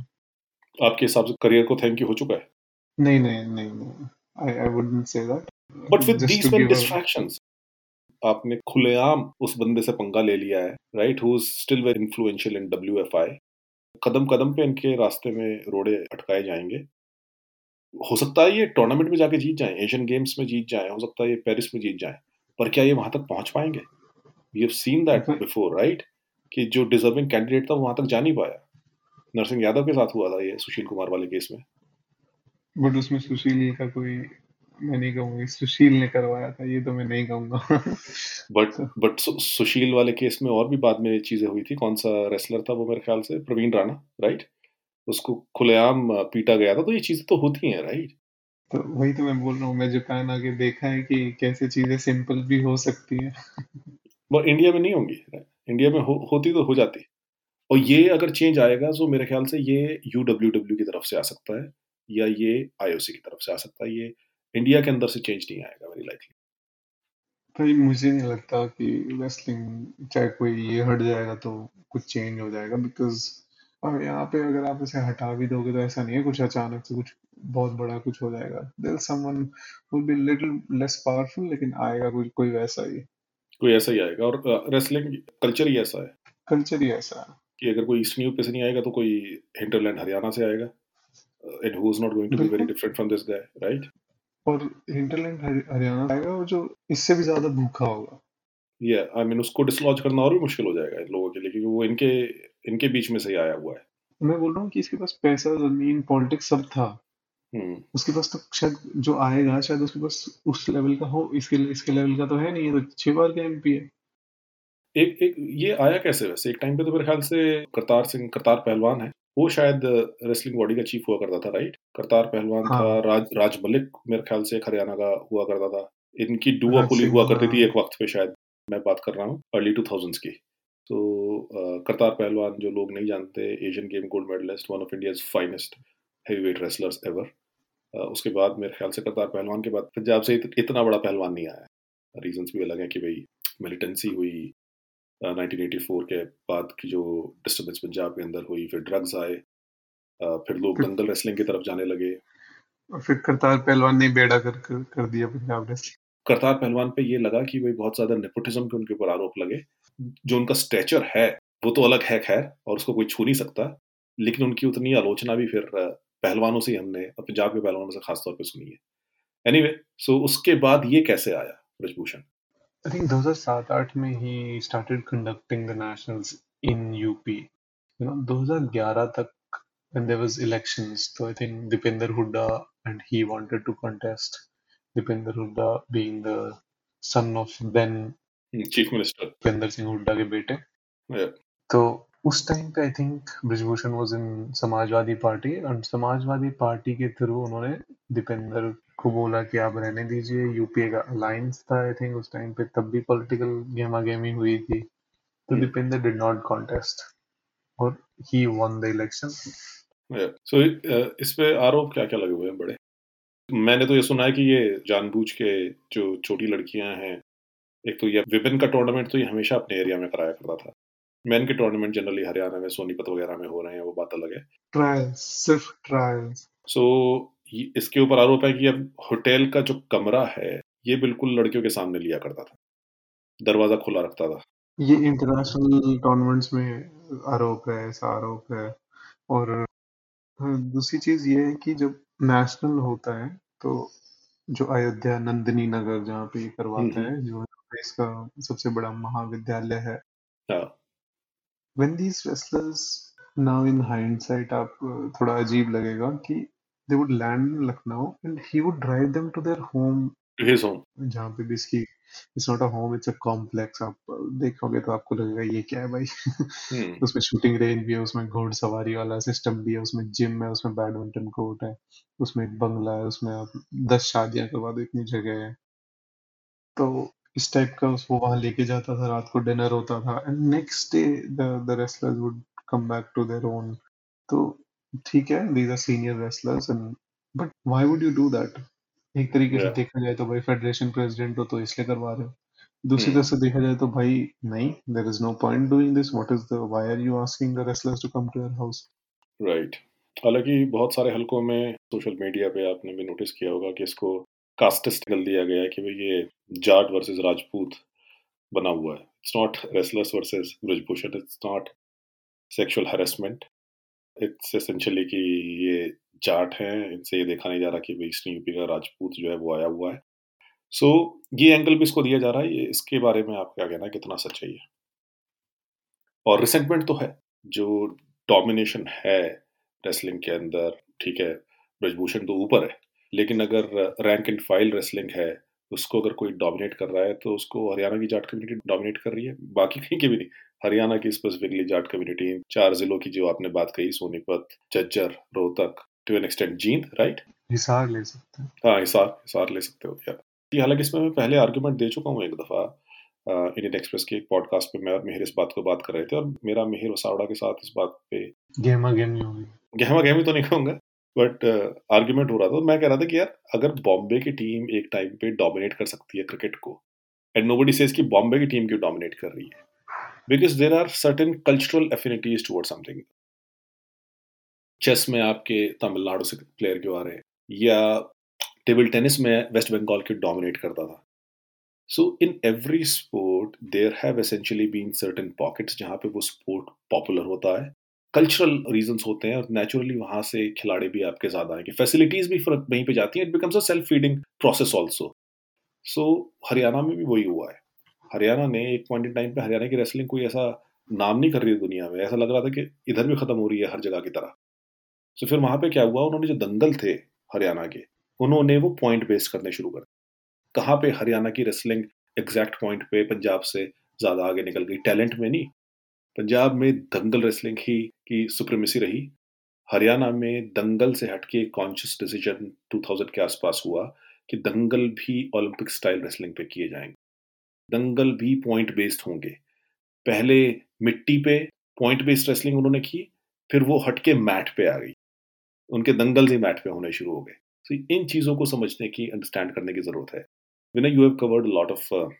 Speaker 1: आपके हिसाब से करियर को थैंक यू हो चुका है?
Speaker 2: नहीं नहीं नहीं नहीं। I I wouldn't say that
Speaker 1: but with these many distractions आपने खुलेआम उस बंदे से पंगा ले लिया है right who is still very influential in WFI कदम कदम पे इनके रास्ते में रोड़े अटकाए जाएँगे। हो सकता है ये टूर्नामेंट में जाके जीत जाए एशियन गेम्स में जीत जाए हो सकता है ये पेरिस में जीत जाए। पर क्या ये वहाँ तक पहुँच पाएँगे? We have seen that before right कि जो डिजर्विंग कैंडिडेट था वहाँ तक जा नहीं पाया। नरसिंह यादव के साथ हुआ था ये सुशील कुमार वाले केस में।
Speaker 2: बट उसमें सुशील का कोई मैं नहीं कहूँगा सुशील ने करवाया था ये तो मैं नहीं कहूँगा।
Speaker 1: बट बट सुशील वाले केस में और भी बाद में चीज़ें हुई थी। कौन सा रेसलर था वो मेरे ख्याल से? प्रवीण राणा राइट उसको खुलेआम पीटा गया था तो ये चीज़ें तो होती हैं राइट
Speaker 2: तो वही तो मैं बोल रहा हूँ मैं जापान आके देखा है कि कैसे चीज़ें सिंपल भी हो सकती है।
Speaker 1: वो इंडिया में नहीं होंगी इंडिया में हो, होती तो हो जाती। और ये अगर चेंज आएगा तो मेरे ख्याल से ये यू डब्ल्यू डब्ल्यू की तरफ़ से आ सकता है या ये आईओसी की तरफ़ से आ सकता है। ये इंडिया के अंदर से चेंज नहीं आएगा वेरी लाइकली
Speaker 2: भाई मुझे नहीं लगता कि रेसलिंग चाहे कोई ये हट जाएगा तो कुछ चेंज हो जाएगा बिकॉज़ और यहाँ पे अगर आप इसे हटा भी दोगे तो ऐसा नहीं है कुछ अचानक से कुछ बहुत बड़ा कुछ हो जाएगा। There someone will be little less powerful लेकिन आएगा कोई कोई वैसा ही।
Speaker 1: कोई ऐसा ही आएगा और रेसलिंग कल्चर ही ऐसा है।
Speaker 2: कल्चर ही ऐसा है।
Speaker 1: कि अगर कोई ईस्ट न्यू पे से नहीं आएगा तो कोई हिंटरलैंड हरियाणा से आएगा। And who is not going to be very different from this guy right
Speaker 2: और हिंटरलैंड हरियाणा आएगा और जो इससे भी ज़्यादा भूखा होगा।
Speaker 1: या आई मीन उसको डिसलॉज करना और भी मुश्किल हो जाएगा इन लोगों के लिए क्योंकि वो इनके इनके बीच में से ही आया हुआ है।
Speaker 2: मैं बोल रहा हूँ कि इसके पास पैसा ज़मीन पॉलिटिक्स सब था। उसके पास तो शायद जो आएगा शायद उसके पास उस लेवल का हो इसके इसके लेवल का तो है नहीं है तो छह बार का एमपी है।
Speaker 1: एक एक ये आया कैसे वैसे? एक टाइम पे तो मेरे ख्याल से करतार सिंह करतार पहलवान है। वो शायद रेसलिंग बॉडी का चीफ हुआ करता था राइट करतार पहलवान हाँ. था राज राज मलिक मेरे ख्याल से हरियाणा का हुआ करता था। इनकी डुआ पुलिंग हुआ करती थी हाँ। एक वक्त पे शायद मैं बात कर रहा हूँ अर्ली टू थाउजेंड्स की। तो करतार पहलवान जो लोग नहीं जानते Asian game gold medallist one of India's finest heavy weight wrestlers ever उसके बाद मेरे ख्याल से करतार पहलवान के बाद पंजाब से इतना बड़ा पहलवान नहीं आया। रीजंस भी अलग है कि भाई मिलिटेंसी हुई 1984 के बाद की जो डिस्टर्बेंस पंजाब के अंदर हुई फिर ड्रग्स आए फिर लोग दंगल रेसलिंग की तरफ़ जाने लगे।
Speaker 2: और फिर करतार पहलवान ने बेड़ा कर कर, कर दिया पंजाब रेसलिंग
Speaker 1: करतार पहलवान पे ये लगा कि भाई बहुत ज़्यादा नेपोटिज्म के उनके ऊपर आरोप लगे। जो उनका स्ट्रेचर है वो तो अलग है खैर और उसको कोई छू नहीं सकता लेकिन उनकी उतनी आलोचना भी फिर पहलवानों से हमने पंजाब के पहलवानों से खासतौर पर सुनी है एनीवे anyway, सो so उसके बाद ये कैसे आया ब्रजभूषण
Speaker 2: I think 2007-8 में he started conducting the nationals in UP. You know, 2011 तक when there was elections, so I think Dipender Hooda and he wanted to contest. Dipender Hooda being the son of then
Speaker 1: chief minister
Speaker 2: Deepender Singh Hooda के बेटे
Speaker 1: yeah.
Speaker 2: तो उस time पे I think Brijbhushan was in Samajwadi party और Samajwadi Party के through उन्होंने दीपेंद्र को बोला कि आप रहने दीजिए। यूपीए का अलायंस था आई थिंक उस टाइम पे तब भी पॉलिटिकल गेमा गेमी हुई थी। तो दीपेंद्र डिड नॉट कॉन्टेस्ट और he won the election
Speaker 1: so इस पे आरोप क्या क्या लगे हुए हैं बड़े? मैंने तो ये सुना है कि ये जानबूझ के जो छोटी लड़कियाँ हैं एक तो ये विपिन का टूर्नामेंट तो ये हमेशा अपने एरिया में कराया करता था। मैन के टूर्नामेंट जनरली हरियाणा में सोनीपत वगैरह में हो रहे हैं वो बात अलग है।
Speaker 2: ट्रायल्स सिर्फ़ ट्रायल्स
Speaker 1: सो so, इसके ऊपर आरोप है कि अब होटल का जो कमरा है ये बिल्कुल लड़कियों के सामने लिया करता था। दरवाज़ा खुला रखता था।
Speaker 2: ये इंटरनेशनल टूर्नामेंट्स में आरोप है ऐसा आरोप है। और हाँ, दूसरी चीज़ ये है कि जब नेशनल होता है तो जो अयोध्या नंदिनी नगर जहाँ पे करवाता है जो इसका सबसे बड़ा महाविद्यालय है। When these wrestlers now in hindsight आप थोड़ा अजीब लगेगा कि they would land in Lucknow and he would drive them to their home.
Speaker 1: To his home.
Speaker 2: जहाँ पे भी इसकी it's not a home it's a complex आप देखोगे तो आपको लगेगा ये क्या है भाई?
Speaker 1: हम्म
Speaker 2: उसमें शूटिंग रेंज भी है उसमें घोड़सवारी वाला सिस्टम भी है उसमें जिम है उसमें बैडमिंटन कोर्ट है उसमें एक बंगला है उसमें आप दस शादियाँ करवा दो इतनी जगह है। तो इस टाइप का उसको वहाँ लेके जाता था रात को डिनर होता था and next day the the wrestlers would come back to their own तो ठीक है these are senior wrestlers and but why would you do that एक तरीके से देखा जाए तो भाई फेडरेशन प्रेसिडेंट हो तो इसलिए करवा रहे हो। दूसरी
Speaker 1: Hmm.
Speaker 2: तरफ़ से देखा जाए तो भाई नहीं there is no point doing this what is the why are you asking the wrestlers to come to your house
Speaker 1: right हालाँकि बहुत सारे हलकों में सोशल मीडिया पे आपने भी नोटिस किया होगा कि इसको कास्टिस्ट कर दिया गया है कि भाई ये जाट वर्सेस राजपूत बना हुआ है। It's not wrestlers versus Brajbhushan it's not sexual harassment it's essentially कि ये जाट हैं इनसे ये देखा नहीं जा रहा कि भाई ईस्टर्न यूपी का राजपूत जो है वो आया हुआ है। सो so, ये एंगल भी इसको दिया जा रहा है ये इसके बारे में आप क्या कहना है कितना सच्चाई है? और रिसेंटमेंट तो है जो डोमिनेशन है रेसलिंग के अंदर ठीक है ब्रजभूषण तो ऊपर है। लेकिन अगर रैंक एंड फ़ाइल रेसलिंग है उसको अगर कोई डोमिनेट कर रहा है तो उसको हरियाणा की जाट कम्युनिटी डोमिनेट कर रही है। बाकी कहीं की भी नहीं। हरियाणा की स्पेसिफिकली जाट कम्युनिटी चार जिलों की जो आपने बात कही Sonipat Jhajjar Rohtak to an extent Jind right
Speaker 2: Hisar ले सकते हैं।
Speaker 1: हाँ हिसार हिसार ले सकते हो यार ये हालाँकि इसमें मैं पहले आर्ग्यूमेंट दे चुका हूँ एक दफ़ा। इंडियन एक्सप्रेस के एक पॉडकास्ट पे मैं और मेहर इस बात को बात कर रहे थे और मेरा मेहर वसावड़ा के साथ इस बात पे
Speaker 2: गहमा गहमी होगी
Speaker 1: गहमा गहमी तो नहीं कहूँगा। बट आर्ग्यूमेंट हो रहा था। मैं कह रहा था कि यार, अगर बॉम्बे की टीम एक टाइम पे डोमिनेट कर सकती है क्रिकेट को एंड नो बडी कि बॉम्बे की टीम क्यों डोमिनेट कर रही है? Because there are certain cultural affinities toward something chess में आपके तमिलनाडु से प्लेयर क्यों आ रहे हैं? या टेबल टेनिस में वेस्ट बंगाल क्यों डोमिनेट करता था? So in every sport there have essentially been certain pockets जहाँ पे वो स्पोर्ट पॉपुलर होता है। कल्चरल रीजंस होते हैं और नेचुरली वहाँ से खिलाड़ी भी आपके ज़्यादा आएँगे। फैसिलिटीज़ भी फिर वहीं पे जाती हैं। It becomes a self feeding process also so Haryana में भी वही हुआ है। हरियाणा ने एक पॉइंट इन टाइम पे हरियाणा की रेसलिंग कोई ऐसा नाम नहीं कर रही दुनिया में। ऐसा लग रहा था कि इधर भी खत्म हो रही है हर जगह की तरह। सो फिर वहाँ पे क्या हुआ? उन्होंने जो दंगल थे हरियाणा के, उन्होंने वो पॉइंट बेस करने शुरू कर कहाँ पे हरियाणा की रेसलिंग एग्जैक्ट पॉइंट पे पंजाब से ज़्यादा आगे निकल गई? टैलेंट में नहीं। पंजाब में दंगल रेसलिंग ही की सुप्रीमेसी रही। हरियाणा में दंगल से हटके कॉन्शियस डिसीज़न 2000 के आसपास हुआ कि दंगल भी ओलंपिक स्टाइल रेसलिंग पे किए जाएँगे। दंगल भी पॉइंट बेस्ड होंगे। पहले मिट्टी पे पॉइंट बेस्ड रेसलिंग उन्होंने की, फिर वो हटके मैट पे आ गई। उनके दंगल ही मैट पे होने शुरू हो गए। तो इन चीज़ों को समझने की अंडरस्टैंड करने की ज़रूरत है। Vinay you have covered lot of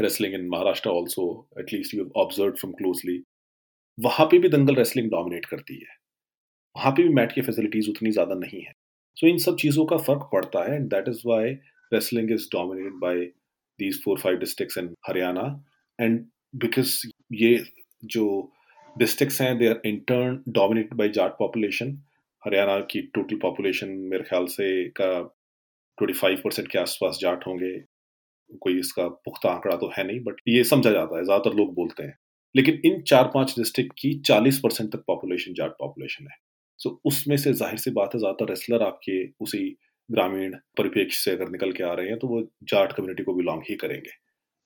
Speaker 1: wrestling in Maharashtra also at least you observe from closely वहाँ पे भी दंगल रेसलिंग डोमिनेट करती है। वहाँ पे भी मैट की फैसिलिटीज़ उतनी ज़्यादा नहीं है। सो so, इन सब चीज़ों का फ़र्क पड़ता है and that is why wrestling is dominated by these four five districts in Haryana and because ये जो डिस्ट्रिक्ट्स हैं they are in turn dominated by Jat population Haryana की टोटल पॉपुलेशन मेरे ख्याल से का 25 परसेंट के आसपास जाट होंगे। कोई इसका पुख्ता आंकड़ा तो है नहीं बट ये समझा जाता है, ज़्यादातर लोग बोलते हैं। लेकिन इन चार पाँच डिस्ट्रिक्ट की 40 परसेंट तक पॉपुलेशन जाट पॉपुलेशन है। सो उसमें से ज़ाहिर सी बात है, ज़्यादातर रेसलर आपके उसी ग्रामीण परिप्रेक्ष्य से अगर निकल के आ रहे हैं तो वो जाट कम्युनिटी को बिलोंग ही करेंगे।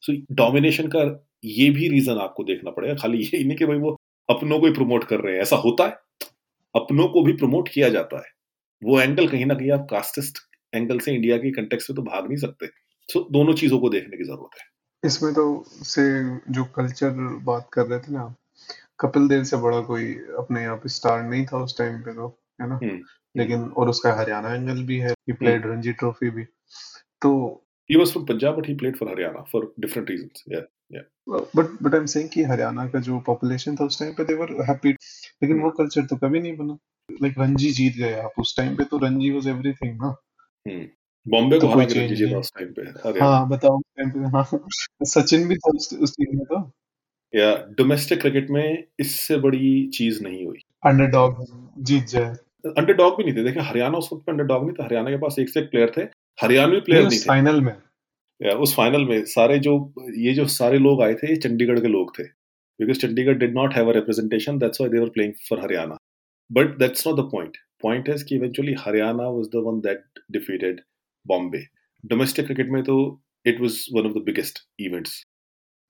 Speaker 1: सो डोमिनेशन का ये भी रीजन आपको देखना पड़ेगा। खाली ये नहीं कि भाई वो अपनों को ही प्रमोट कर रहे हैं। ऐसा होता है? अपनों को भी प्रमोट किया जाता है। वो एंगल कहीं ना कहीं आप कास्टिस्ट एंगल से इंडिया के कंटेक्स में तो भाग नहीं सकते। सो दोनों चीज़ों को देखने की ज़रूरत है।
Speaker 2: इसमें तो से जो कल्चर बात कर रहे थे ना कपिल देव से बड़ा कोई अपने यहाँ पे स्टार नहीं था उस टाइम पे तो है ना? लेकिन और उसका हरियाणा एंगल भी है ही प्लेड रणजी ट्रॉफी भी। तो
Speaker 1: he was from Punjab but he played for Haryana for different reasons yeah yeah.
Speaker 2: But but I'm saying कि हरियाणा का जो पॉपुलेशन था उस टाइम पे they were happy लेकिन hmm. वो कल्चर तो कभी नहीं बना। लाइक like, रणजी जीत गए आप उस टाइम पे तो रणजी वाज एवरीथिंग ना।
Speaker 1: hmm. बॉम्बे को हरा के जीता उस टाइम पे।
Speaker 2: हाँ बताओ टाइम पे। हाँ। सचिन भी था उस, उस टीम में तो।
Speaker 1: या डोमेस्टिक क्रिकेट में इससे बड़ी चीज़ नहीं हुई।
Speaker 2: अंडरडॉग जीत जाए।
Speaker 1: अंडरडॉग भी नहीं थे। देखिए हरियाणा उस वक्त अंडरडॉग नहीं था। हरियाणा के पास एक से एक प्लेयर थे। हरियाणवी प्लेयर नहीं थे।
Speaker 2: फाइनल में।
Speaker 1: या उस फाइनल में सारे जो ये जो सारे लोग आए थे ये चंडीगढ़ के लोग थे। Because Chandigarh did not have a representation that's why they were playing for Haryana. But that's not the point point है कि eventually Haryana was the one that defeated Bombay domestic cricket में तो it was one of the biggest events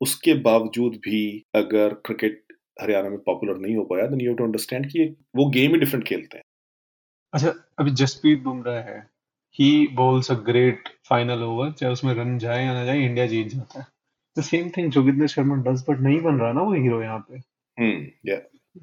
Speaker 1: उसके बावजूद भी अगर cricket Haryana में popular नहीं हो पाया देन यू टू अंडरस्टैंड कि वो गेम ही डिफरेंट खेलते हैं।
Speaker 2: अच्छा अभी जसप्रीत बुमराह है। He bowls a great final over चाहे उसमें रन जाए या ना जाए इंडिया जीत जाता है। The same thing Joginder Sharma does but नहीं बन रहा ना वो हीरो यहाँ पे।
Speaker 1: हम्म या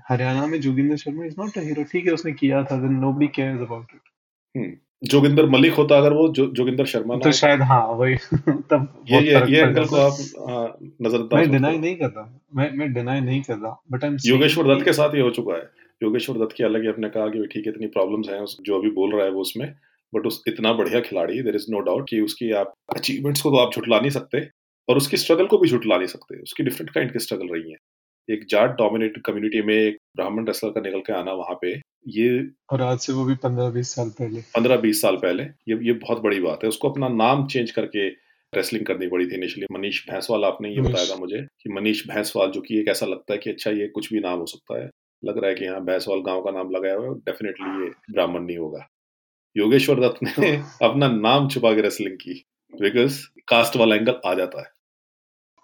Speaker 2: हरियाणा में Joginder Sharma is not a hero ठीक है उसने किया था then nobody cares about it
Speaker 1: hmm Joginder Malik होता अगर वो जो, जोगिंदर शर्मा
Speaker 2: तो शायद हाँ वही। तब
Speaker 1: ये ये ये एंगल को आप नज़र
Speaker 2: मैं डिनाई नहीं कर। रहा मैं मैं डिनाई नहीं कर रहा बट आई
Speaker 1: योगेश्वर दत्त के साथ ये हो चुका है। योगेश्वर दत्त के अलग ही अपने कहा कि ठीक है इतनी प्रॉब्लम्स हैं जो अभी बोल रहा है वो उसमें बट उस इतना बढ़िया खिलाड़ी देर इज़ नो डाउट कि उसकी आप अचीवमेंट्स को तो आप झुटला नहीं सकते और उसकी स्ट्रगल को भी झुटला नहीं सकते। उसकी डिफरेंट काइंड की स्ट्रगल रही है। एक जाट डोमिनेटेड कम्युनिटी में एक ब्राह्मण रेसलर का निकल के आना वहाँ पे ये
Speaker 2: और आज से वो भी पंद्रह बीस साल पहले।
Speaker 1: पंद्रह बीस साल पहले ये ये बहुत बड़ी बात है। उसको अपना नाम चेंज करके रेसलिंग करनी पड़ी थी इनिशियली मनीष भैंसवाल आपने ये बताया था मुझे कि मनीष भैंसवाल जो कि एक ऐसा लगता है कि अच्छा ये कुछ भी नाम हो सकता है लग रहा है कि हाँ भैंसवाल गाँव का नाम लगाया हुआ है डेफिनेटली ये ब्राह्मण नहीं होगा। योगेश्वर दत्त ने अपना नाम छुपा के रेसलिंग की बिकॉज़ कास्ट वाला एंगल आ जाता है।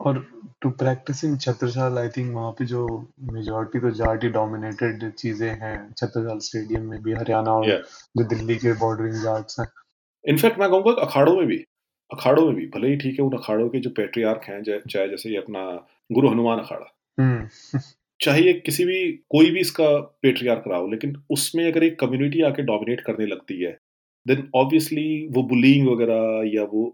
Speaker 2: और to practice in Chhatrasal I think वहाँ पे जो मेजोरिटी तो जाट ही डोमिनेटेड चीज़ें हैं छत्रसाल स्टेडियम में भी हरियाणा और yeah. जो दिल्ली के बॉर्डरिंग जाट्स हैं
Speaker 1: इनफैक्ट मैं कहूँगा अखाड़ों में भी अखाड़ों में भी भले ही ठीक है उन अखाड़ों के जो पेट्रियार्क हैं चाहे जैसे ये अपना गुरु हनुमान अखाड़ा हम्म। चाहे ये किसी भी कोई भी इसका पेट्रियार्क रहा हो लेकिन उसमें अगर एक कम्युनिटी आके डोमिनेट करने लगती है देन ऑब्वियसली वो बुलिंग वगैरह या वो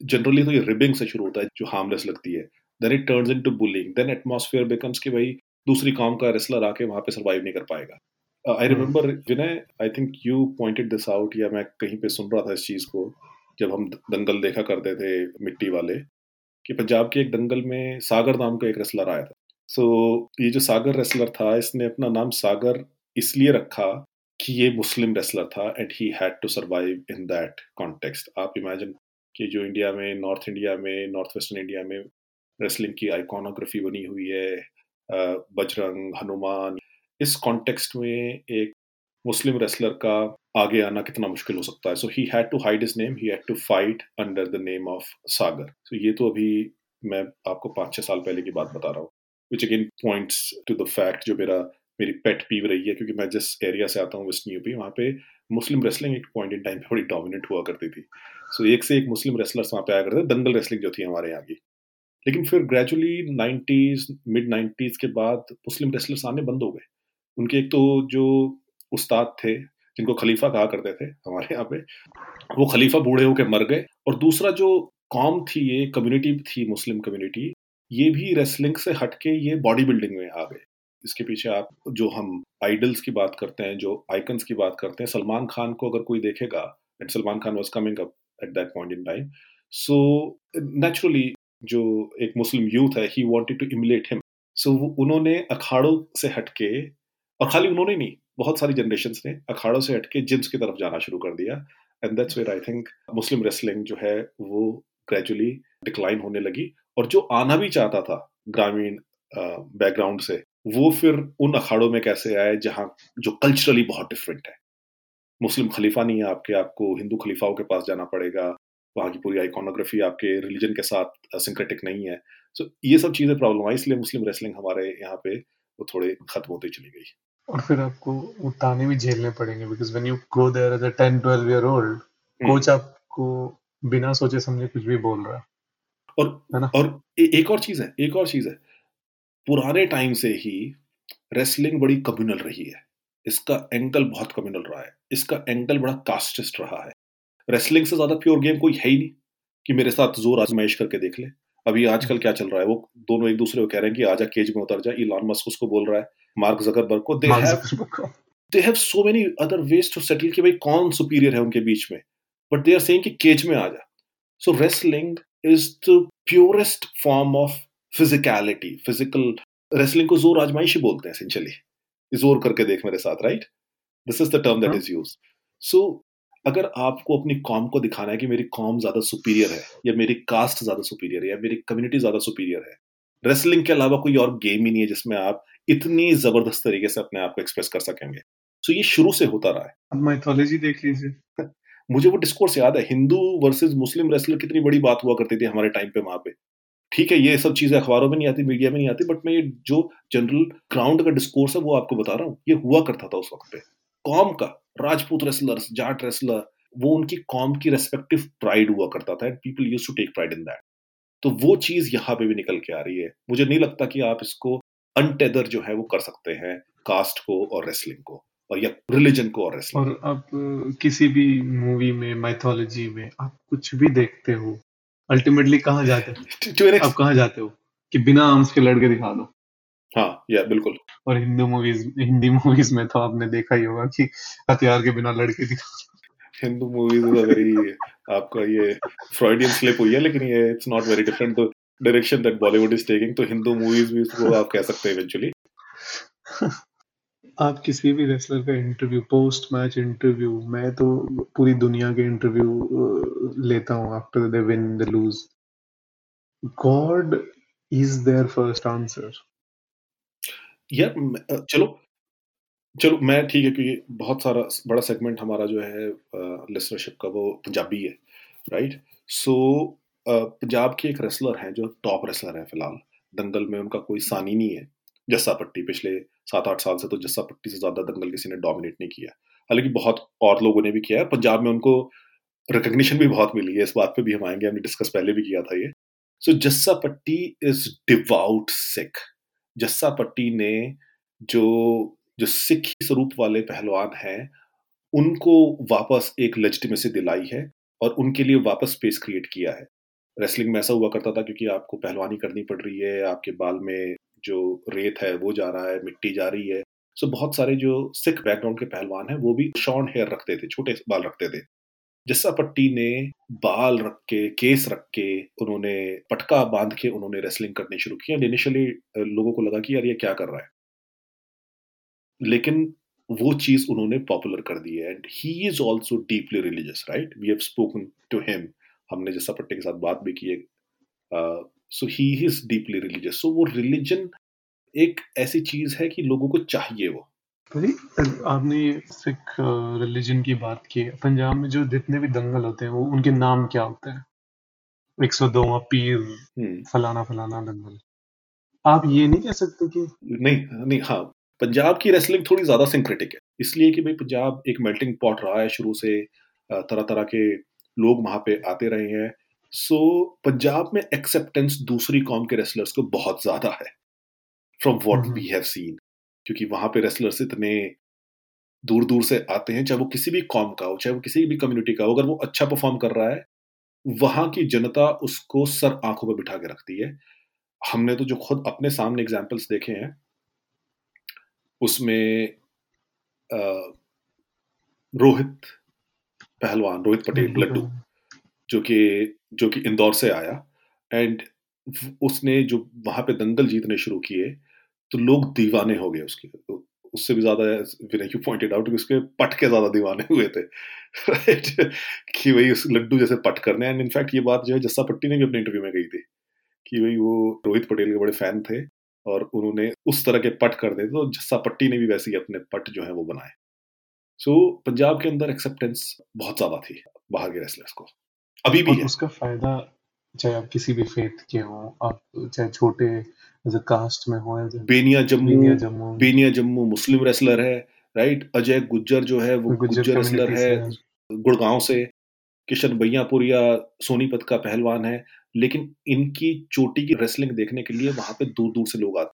Speaker 1: जनरली तो ये रिबिंग से शुरू होता है जो हार्मलेस लगती है। Then it turns into bullying then atmosphere becomes कि भाई दूसरी काम का रेसलर आके वहाँ पे सरवाइव नहीं कर पाएगा। I remember Vinay I think you pointed this out या मैं कहीं पे सुन रहा था इस चीज़ को जब हम दंगल देखा करते थे मिट्टी वाले कि पंजाब के एक दंगल में सागर नाम का एक रेसलर आया था। सो so, ये जो सागर रेसलर था इसने अपना नाम सागर इसलिए रखा कि ये मुस्लिम रेसलर था and he had to survive in that context आप इमेजिन कि जो इंडिया में नॉर्थ इंडिया में नॉर्थ वेस्टर्न इंडिया में रेसलिंग की आइकोनोग्राफी बनी हुई है बजरंग, हनुमान। इस कॉन्टेक्स्ट में एक मुस्लिम रेसलर का आगे आना कितना मुश्किल हो सकता है। So he had to hide his name he had to fight under the name of Sagar so ये तो अभी मैं आपको पाँच छः साल पहले की बात बता रहा हूँ। Which again points to the fact जो मेरा, मेरी पेट पीव रही है, क्योंकि मैं जिस एरिया से आता हूँ वेस्टर्न यूपी वहाँ पे मुस्लिम रेसलिंग एक पॉइंट इन टाइम पे बड़ी डोमिनेट हुआ करती थी। सो so, एक से एक मुस्लिम रेसलर्स वहाँ पे आया करते दंगल रेसलिंग जो थी हमारे यहाँ की। लेकिन फिर ग्रेजुअली नाइन्टीज मिड नाइन्टीज के बाद मुस्लिम रेसलर्स आने बंद हो गए। उनके एक तो जो उस्ताद थे जिनको खलीफा कहा करते थे हमारे यहाँ पे वो खलीफा बूढ़े होकर मर गए। और दूसरा जो कॉम थी ये कम्युनिटी थी मुस्लिम कम्युनिटी ये भी रेसलिंग से हटके ये बॉडी बिल्डिंग में आ गए। इसके पीछे आप जो हम आइडल्स की बात करते हैं, जो आइकन्स की बात करते हैं, सलमान खान को अगर कोई देखेगा and Salman Khan was coming up at that point in time so naturally जो एक मुस्लिम यूथ है he wanted to emulate him so उन्होंने अखाड़ों से हटके, और खाली उन्होंने नहीं, बहुत सारी जनरेशन ने अखाड़ों से हटके जिम्स की तरफ़ जाना शुरू कर दिया and that's where I think Muslim wrestling जो है, वो ग्रेजुअली डिक्लाइन होने लगी, और जो आना भी चाहता था ग्रामीण बैकग्राउंड से वो फिर उन अखाड़ों में कैसे आए जहाँ जो कल्चरली बहुत डिफरेंट है? मुस्लिम खलीफा नहीं है आपके आपको हिंदू खलीफाओं के पास जाना पड़ेगा वहाँ की पूरी आइकोनोग्राफी आपके रिलीजन के साथ सिंक्रेटिक नहीं है। सो so, ये सब चीज़ें प्रॉब्लम आई इसलिए मुस्लिम रेसलिंग हमारे यहाँ पे वो थोड़े खत्म होते चली गई।
Speaker 2: और फिर आपको वो ताने भी झेलने पड़ेंगे because when you go there as a 10 12 year old coach आपको बिना सोचे समझे कुछ भी बोल रहा है।
Speaker 1: और है ना? और ए, एक और चीज़ है एक और चीज़ है। पुराने टाइम से ही रेसलिंग बड़ी कम्युनल रही है। इसका एंगल बहुत कम्युनल रहा है। इसका एंगल बड़ा कास्टिस्ट रहा है। रेसलिंग से ज़्यादा प्योर गेम कोई है ही नहीं कि मेरे साथ ज़ोर आजमाइश करके देख ले। अभी आजकल क्या चल रहा है? वो दोनों एक दूसरे को कह रहे हैं कि आजा केज में उतर जा। इलॉन मस्क उसको बोल रहा है मार्क जकरबर्ग को। They have they have so many other ways to settle कि भाई कौन सुपीरियर है उनके बीच में? बट दे आर सेइंग कि केज में आ जा so wrestling is the purest form of physicality physical wrestling को ज़ोर आजमाइशी बोलते हैं एसेंशियली ज़ोर करके देख मेरे साथ right this is the term that is use so अगर आपको अपनी कॉम को दिखाना है कि मेरी कॉम ज़्यादा सुपीरियर है या मेरी कास्ट ज़्यादा सुपीरियर है या मेरी कम्युनिटी ज़्यादा सुपीरियर है रेसलिंग के अलावा कोई और गेम ही नहीं है जिसमें आप इतनी ज़बरदस्त तरीके से अपने आप को एक्सप्रेस कर सकेंगे। सो so, ये शुरू से होता रहा है।
Speaker 2: माइथोलॉजी देख लीजिए।
Speaker 1: मुझे वो डिस्कोर्स याद है हिंदू वर्सेस मुस्लिम रेसलर कितनी बड़ी बात हुआ करती थी हमारे टाइम पे वहाँ पे। ठीक है ये सब चीज़ें अखबारों में नहीं आती मीडिया में नहीं आती बट मैं ये जो जनरल ग्राउंड का डिस्कोर्स है वो आपको बता रहा हूँ ये हुआ करता था उस वक्त पे। कॉम का राजपूत रेसलर्स जाट रेसलर वो उनकी कॉम की रेस्पेक्टिव प्राइड हुआ करता था and people use to take pride in that तो वो चीज़ यहाँ पे भी निकल के आ रही है। मुझे नहीं लगता कि आप इसको अनटेदर जो है वो कर सकते हैं कास्ट को और रेसलिंग को और या रिलीजन को और रेसलिंग
Speaker 2: और अब किसी भी मूवी में माइथोलॉजी में आप कुछ भी देखते हो अल्टीमेटली कहाँ जाते हो? अब कहाँ जाते हो? कि बिना आर्म्स के लड़के दिखा दो।
Speaker 1: हाँ या बिल्कुल।
Speaker 2: और हिंदू मूवीज़ हिंदी मूवीज़ में तो आपने देखा ही होगा कि हथियार के बिना लड़के दिखा
Speaker 1: हिंदू मूवीज़ वेरी आपका ये फ्रॉइडियन स्लिप हुई है लेकिन ये it's not very different the direction that Bollywood is taking तो हिंदू मूवीज़ भी इसको आप कह सकते हैं इवेंचुअली
Speaker 2: आप किसी भी रेसलर का इंटरव्यू पोस्ट मैच इंटरव्यू मैं तो पूरी दुनिया के इंटरव्यू लेता हूँ after they win they lose God is there first answer
Speaker 1: यार चलो चलो, मैं ठीक है क्योंकि बहुत सारा बड़ा सेगमेंट हमारा जो है लिसनरशिप का वो पंजाबी है राइट सो पंजाब के एक रेसलर हैं जो टॉप रेसलर है फ़िलहाल। दंगल में उनका कोई सानी नहीं है। जस्सा पट्टी पिछले सात आठ साल से तो जस्सा पट्टी से ज़्यादा दंगल किसी ने डोमिनेट नहीं किया। हालाँकि बहुत और लोगों ने भी किया है। पंजाब में उनको रिकग्निशन भी बहुत मिली है। इस बात पे भी हम आएँगे। हमने डिस्कस पहले भी किया था ये। सो जस्सा पट्टी इज़ डिवाउट सिख जस्सा पट्टी ने जो जो सिख स्वरूप वाले पहलवान हैं, उनको वापस एक लेजिटिमेसी दिलाई है और उनके लिए वापस स्पेस क्रिएट किया है। रेसलिंग में ऐसा हुआ करता था क्योंकि आपको पहलवानी करनी पड़ रही है, आपके बाल में जो रेत है, वो जा रहा है, मिट्टी जा रही है। सो बहुत सारे जो सिख बैकग्राउंड के पहलवान हैं, वो भी शॉर्ट हेयर रखते थे, छोटे बाल रखते थे। जस्सा पट्टी ने बाल रख के, केस रख के उन्होंने पटका बाँध के उन्होंने रेसलिंग करनी शुरू की इनिशियली लोगों को लगा कि यार ये क्या कर रहा है। लेकिन वो चीज़ उन्होंने पॉपुलर कर दी है and he is also deeply religious right we have spoken to him हमने जस्सा पट्टी के साथ बात भी की है so he is deeply religious so वो रिलीजन एक ऐसी चीज़ है कि लोगों को चाहिए वो।
Speaker 2: आपने सिख रिलीजन की बात की। पंजाब में जो जितने भी दंगल होते हैं वो उनके नाम क्या होते हैं? एक सौ दो पीर हम्म। फलाना फलाना दंगल। आप ये नहीं कह सकते कि
Speaker 1: नहीं नहीं हाँ। पंजाब की रेसलिंग थोड़ी ज़्यादा सिंक्रेटिक है। इसलिए कि भाई पंजाब एक मेल्टिंग पॉट रहा है शुरू से। तरह तरह के लोग वहाँ पे आते रहे हैं। सो so, पंजाब में एक्सेप्टेंस दूसरी कॉम के रेसलर्स को बहुत ज़्यादा है from what we have seen क्योंकि वहाँ पे रेसलर्स इतने दूर दूर से आते हैं चाहे वो किसी भी कॉम का हो चाहे वो किसी भी कम्युनिटी का हो अगर वो अच्छा परफॉर्म कर रहा है वहाँ की जनता उसको सर आँखों पर बिठा के रखती है। हमने तो जो खुद अपने सामने एग्जाम्पल्स देखे हैं उसमें रोहित पहलवान रोहित पटेल लड्डू। जो कि जो कि इंदौर से आया एंड उसने जो वहाँ पे दंगल जीतने शुरू किए तो लोग दीवाने हो गए उसके। तो उससे भी ज़्यादा विनय यू पॉइंटेड आउट उसके पट के ज़्यादा दीवाने हुए थे। राइट कि भाई उस लड्डू जैसे पट करने एंड इनफैक्ट ये बात जो है जस्सा पट्टी ने भी अपने इंटरव्यू में कही थी कि भाई वो रोहित पटेल के बड़े फ़ैन थे और उन्होंने उस तरह के पट कर दे तो जस्सा पट्टी ने भी वैसे ही अपने पट जो है वो बनाए। सो so, पंजाब के अंदर एक्सेप्टेंस बहुत ज़्यादा थी बाहर के रेसलर्स को। अभी भी है।
Speaker 2: उसका फ़ायदा चाहे आप किसी भी फेथ के हो आप चाहे छोटे कास्ट में हो
Speaker 1: बेनिया जम्मू बेनिया जम्मू। बेनिया जम्मू मुस्लिम रेसलर है राइट अजय गुज्जर जो है वो गुज्जर रेसलर है गुड़गांव से। किशन भैयापुरिया सोनीपत का पहलवान है। लेकिन इनकी चोटी की रेसलिंग देखने के लिए वहाँ पे दूर दूर से लोग आते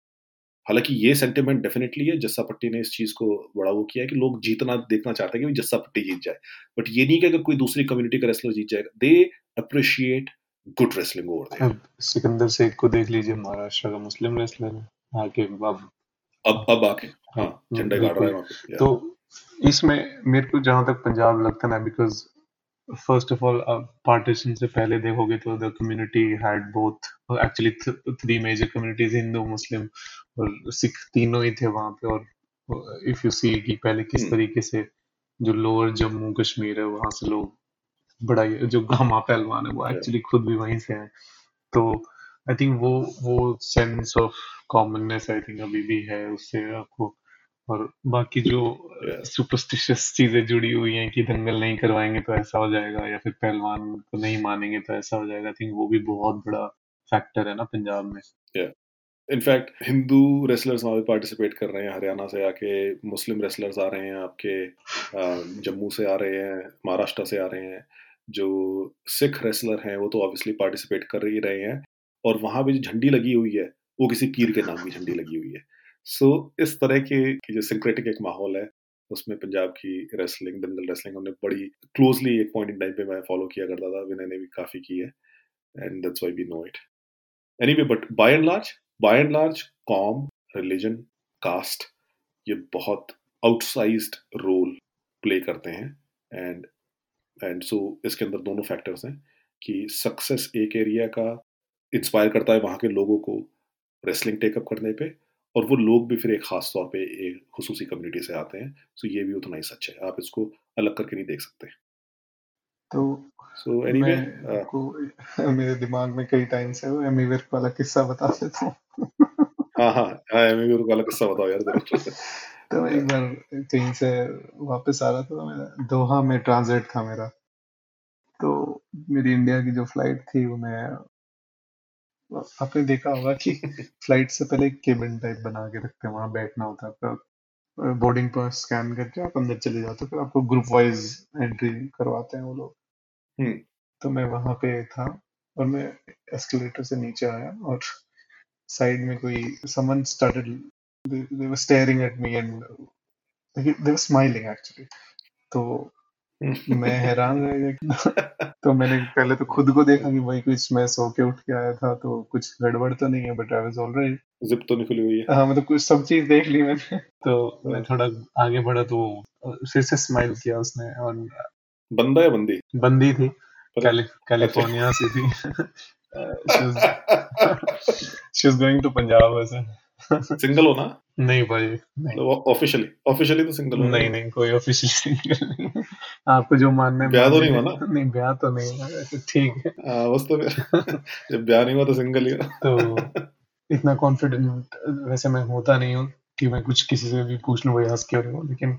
Speaker 1: हालाँकि ये सेंटिमेंट डेफिनेटली है जस्सा पट्टी ने इस चीज़ को बड़ा वो किया है कि लोग जीतना देखना चाहते हैं कि जस्सा पट्टी जीत जाए। बट ये नहीं कि अगर कोई दूसरी कम्युनिटी का रेसलर जीत जाएगा they appreciate good wrestling over
Speaker 2: Sikandar Sheikh को देख लीजिए महाराष्ट्र का मुस्लिम रेसलर है। आके अब
Speaker 1: अब अब आके हाँ, हाँ झंडे गाड़ रहा है
Speaker 2: तो इसमें मेरे को जहाँ तक पंजाब लगता है ना because first of all partition से पहले देखोगे तो the community had both actually three major communities Hindu Muslim. और सिख तीनों ही थे वहाँ पे और इफ़ यू सी कि पहले किस hmm. तरीके से जो लोअर जम्मू कश्मीर है वहाँ से लोग बड़ा जो गामा पहलवान है वो एक्चुअली खुद भी वहीं से हैं। तो आई थिंक वो वो sense of commonness I think अभी भी है उससे आपको। और बाकी जो सुपरस्टिशियस चीज़ें जुड़ी हुई हैं कि दंगल नहीं करवाएँगे तो ऐसा हो जाएगा या फिर पहलवान को नहीं मानेंगे तो ऐसा हो जाएगा आई थिंक वो भी बहुत बड़ा फैक्टर है ना पंजाब में।
Speaker 1: इनफैक्ट हिंदू रेसलर्स वहाँ पे पार्टिसिपेट कर रहे हैं हरियाणा से आके मुस्लिम रेसलर्स आ रहे हैं आपके जम्मू से आ रहे हैं महाराष्ट्र से आ रहे हैं। जो सिख रेसलर हैं वो तो ऑब्वियसली पार्टिसिपेट कर ही रहे हैं। और वहाँ पे जो झंडी लगी हुई है वो किसी पीर के नाम की झंडी लगी हुई है। सो so, इस तरह के जो सिंक्रेटिक एक माहौल है उसमें पंजाब की रेसलिंग दंगल रेसलिंग हमने बड़ी क्लोजली एक पॉइंट इन टाइम पे मैं फॉलो किया करता था विनय ने भी काफ़ी की है and that's why we know it anyway but by and large by and large com religion caste ये बहुत आउटसाइज्ड रोल प्ले करते हैं एंड एंड सो इसके अंदर दोनों फैक्टर्स हैं कि सक्सेस एक एरिया का इंस्पायर करता है वहाँ के लोगों को रेसलिंग टेकअप करने पे और वो लोग भी फिर एक ख़ास तौर पे एक खसूसी कम्युनिटी से आते हैं। सो ये भी उतना ही सच है। आप इसको अलग करके नहीं देख सकते।
Speaker 2: तो सो anyway, uh, मेरे दिमाग में कई टाइम से वो एमीवेर वाला किस्सा बता देता हूँ।
Speaker 1: हाँ हाँ हाँ एमीवेर वाला किस्सा बताओ यार
Speaker 2: तो एक बार कहीं से वापस आ रहा था मैं दोहा में ट्रांजिट था मेरा। तो मेरी इंडिया की जो फ़्लाइट थी वो मैं आपने देखा होगा कि फ़्लाइट से पहले केबिन टाइप बना के रखते हैं वहाँ बैठना होता है फिर बोर्डिंग पास स्कैन करके आप अंदर चले जाते हो फिर आपको ग्रुप वाइज एंट्री करवाते हैं वो लोग। तो मैं वहाँ पे था और मैं एस्केलेटर से नीचे आया और साइड में कोई someone started they were staring at me and they were smiling actually तो मैं हैरान रह गया तो मैंने पहले तो खुद को देखा कि भाई कुछ मैं सो के उठ के आया था तो कुछ गड़बड़ तो नहीं है but I was alright
Speaker 1: zip तो निकली हुई है।
Speaker 2: हाँ मतलब कुछ सब चीज़ देख ली मैंने। तो मैं थोड़ा आगे बढ़ा तो फिर से स्माइल किया उसने और
Speaker 1: बंदा या बंदी?
Speaker 2: बंदी थी। कैलिफ़ोर्निया से थी। She was going to Punjab वैसे।
Speaker 1: सिंगल हो ना
Speaker 2: नहीं भाई। नहीं
Speaker 1: ऑफिशियली ऑफिशियली तो सिंगल
Speaker 2: हो नहीं नहीं कोई ऑफिशियली सिंगल आपको जो मानना है
Speaker 1: ब्याह तो नहीं हुआ ना?
Speaker 2: नहीं ब्याह तो नहीं हुआ ठीक है।
Speaker 1: हाँ बस तो जब ब्याह नहीं हुआ तो सिंगल ही
Speaker 2: तो इतना कॉन्फिडेंट वैसे मैं होता नहीं हूँ कि मैं कुछ किसी से भी पूछ लूँ भाई हंस हो लेकिन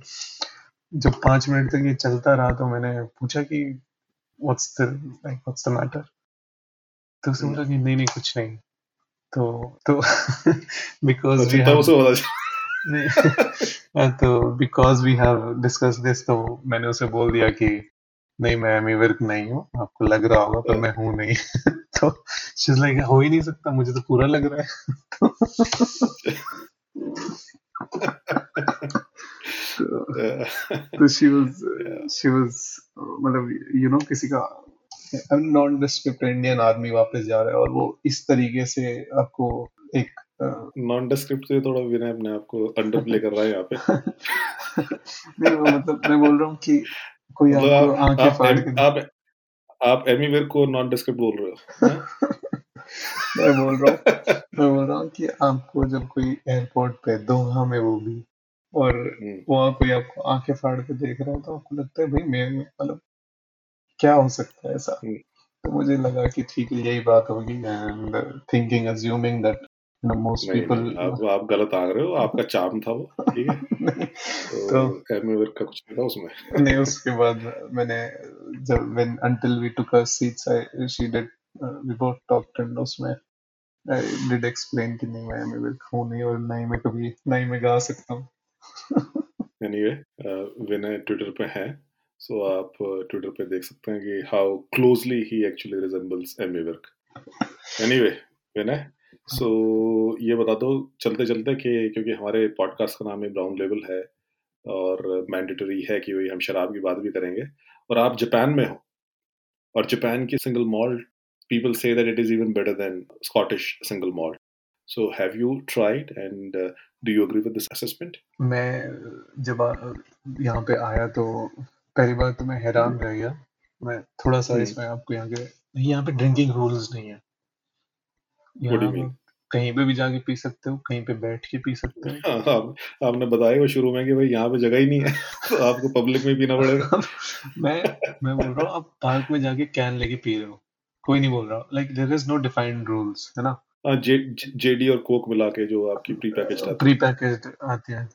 Speaker 2: जब पाँच मिनट तक ये चलता रहा तो मैंने पूछा कि what's the like what's the matter तो उसने बोला कि नहीं नहीं कुछ नहीं। तो तो बिकॉज़ वी हैव तो because we have discuss this तो मैंने उसे बोल दिया कि नहीं मैं एमी वर्क नहीं हूँ आपको लग रहा होगा पर मैं हूँ नहीं। तो शी लाइक हो ही नहीं सकता मुझे तो पूरा लग रहा है। तो शी वाज शी वाज मतलब यू नो किसी का नॉन डिस्क्रिप्ट इंडियन आर्मी वापस जा रहा है और वो इस तरीके से आपको एक
Speaker 1: नॉन डिस्क्रिप्ट से थोड़ा विनय अपने आप को अंडर प्ले कर रहा है यहाँ पे।
Speaker 2: नहीं वो मतलब मैं बोल रहा हूँ कि कोई मतलब आपको
Speaker 1: आँखें फाड़ के आप आप एमीवेयर को नॉन डिस्क्रिप्ट बोल रहे हो हाँ?
Speaker 2: मैं बोल रहा हूँ मैं बोल रहा हूँ कि आपको जब कोई एयरपोर्ट पे दोहा में वो भी और हम्म। वहाँ कोई आपको आँखें फाड़ के देख रहा है तो आपको लगता है भाई मैं मतलब क्या हो सकता है ऐसा? हम्म। तो मुझे लगा कि ठीक है यही बात होगी। And thinking assuming that most people
Speaker 1: आप, आप गलत आ रहे हो आपका चार्म था वो ठीक है? तो, तो का कुछ नहीं था उसमें।
Speaker 2: नहीं उसके बाद मैंने जब when until we took a seats I she did we both talked and उसमें आई डिड एक्सप्लेन कि नहीं मैं एमी विल हूँ नहीं और नहीं मैं कभी नहीं मैं गा सकता हूँ।
Speaker 1: एनीवे विनय ट्विटर पे है सो आप ट्विटर uh, पे देख सकते हैं कि how closely he actually resembles Amy work anyway Vinay so ये बता दो चलते चलते कि क्योंकि हमारे पॉडकास्ट का नाम है ब्राउन लेवल है और मैंडेटरी है कि भाई हम शराब की बात भी करेंगे। और आप जापान में हो और जापान की सिंगल मॉल्ट पीपल से that it is even better than Scottish single malt so have you tried and do you agree with this assessment
Speaker 2: मैं जब यहाँ पे आया तो पहली बार तो मैं हैरान रह गया। मैं थोड़ा सा हम्म। इसमें आपको यहाँ के यहाँ पे ड्रिंकिंग रूल्स नहीं है। यहाँ कहीं पे भी जाके पी सकते हो कहीं पे बैठ के पी सकते हो।
Speaker 1: हाँ, आप, आपने बताया वो शुरू में कि भाई यहाँ पे जगह ही नहीं है तो आपको पब्लिक में पीना पड़ेगा।
Speaker 2: मैं मैं बोल रहा हूँ आप पार्क में जाके कैन लेके पी रहे हो। कोई नहीं बोल रहा। Like there is no defined rules है ना?
Speaker 1: जेडी और कोक मिला के जो आपकी प्री पैकेज
Speaker 2: प्री पैकेज आती है।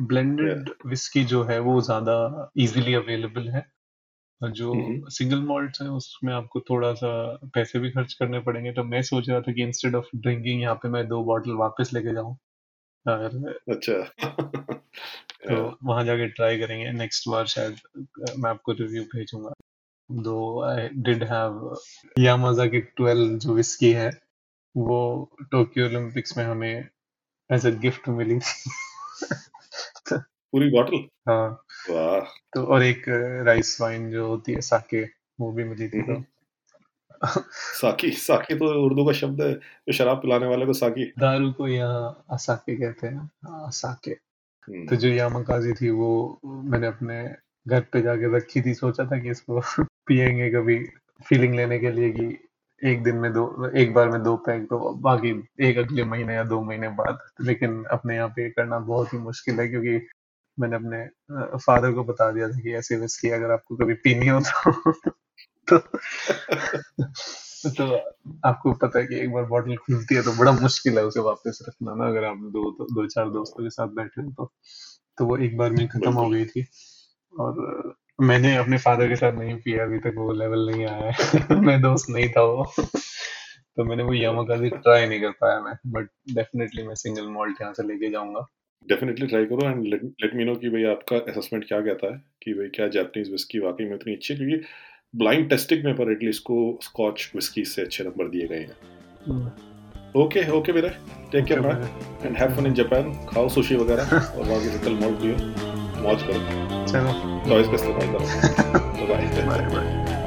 Speaker 2: ब्लेंडेड विस्की जो है वो ज़्यादा इजीली अवेलेबल है। जो सिंगल मॉल्ट है उसमें आपको थोड़ा सा पैसे भी खर्च करने पड़ेंगे। तो मैं सोच रहा था कि इंस्टेड ऑफ़ ड्रिंकिंग यहाँ पे मैं दो बॉटल वापस लेके जाऊँ।
Speaker 1: अच्छा।
Speaker 2: तो वहाँ जाके ट्राई करेंगे। नेक्स्ट बार शायद मैं आपको रिव्यू भेजूँगा। दो आई डिड हैव यामाजा की 12 जो विस्की है वो टोक्यो ओलंपिक्स में हमें एज अ गिफ्ट मिली।
Speaker 1: पूरी बॉटल
Speaker 2: हाँ।
Speaker 1: वाह।
Speaker 2: तो और एक राइस वाइन जो होती है साके वो भी मिली थी तो।
Speaker 1: साकी साकी तो उर्दू का शब्द है जो शराब पिलाने वाले को साकी।
Speaker 2: दारू को यहाँ असाके कहते हैं। असाके तो जो यामाकाजी थी वो मैंने अपने घर पे जाके रखी थी सोचा था कि इसको पियेंगे कभी फीलिंग लेने के लिए कि एक दिन में दो एक बार में दो पैक तो बाकी एक अगले महीने या दो महीने बाद। लेकिन अपने यहाँ पे करना बहुत ही मुश्किल है क्योंकि मैंने अपने फादर को बता दिया था कि ऐसे विस्की अगर आपको कभी पीनी हो तो तो, तो आपको पता है कि एक बार बॉटल खुलती है तो बड़ा मुश्किल है उसे वापस रखना ना अगर आप दो दो, दो चार दोस्तों के साथ बैठे हो तो। तो वो एक बार में खत्म हो गई थी। और मैंने अपने फादर के साथ नहीं पिया अभी तक वो लेवल नहीं आया है। मैं दोस्त नहीं था वो। तो मैंने वो यामा का भी ट्राई नहीं कर पाया मैं बट डेफिनेटली मैं सिंगल मॉल्ट यहाँ से लेके जाऊँगा।
Speaker 1: डेफिनेटली ट्राई करो एंड लेट मी नो कि भाई आपका असेसमेंट क्या कहता है कि भाई क्या जापानीज विस्की वाकई में उतनी अच्छी है क्योंकि ब्लाइंड टेस्टिंग में पर एटलीस्ट को स्कॉच विस्की से अच्छे नंबर दिए गए हैं। ओके ओके मेरा take care and have fun in Japan खाओ सुशी वगैरह और बाकी की कल मॉल पियो। मौज करो
Speaker 2: चलो
Speaker 1: चॉइस का इस्तेमाल करो बाय
Speaker 2: बाय बाय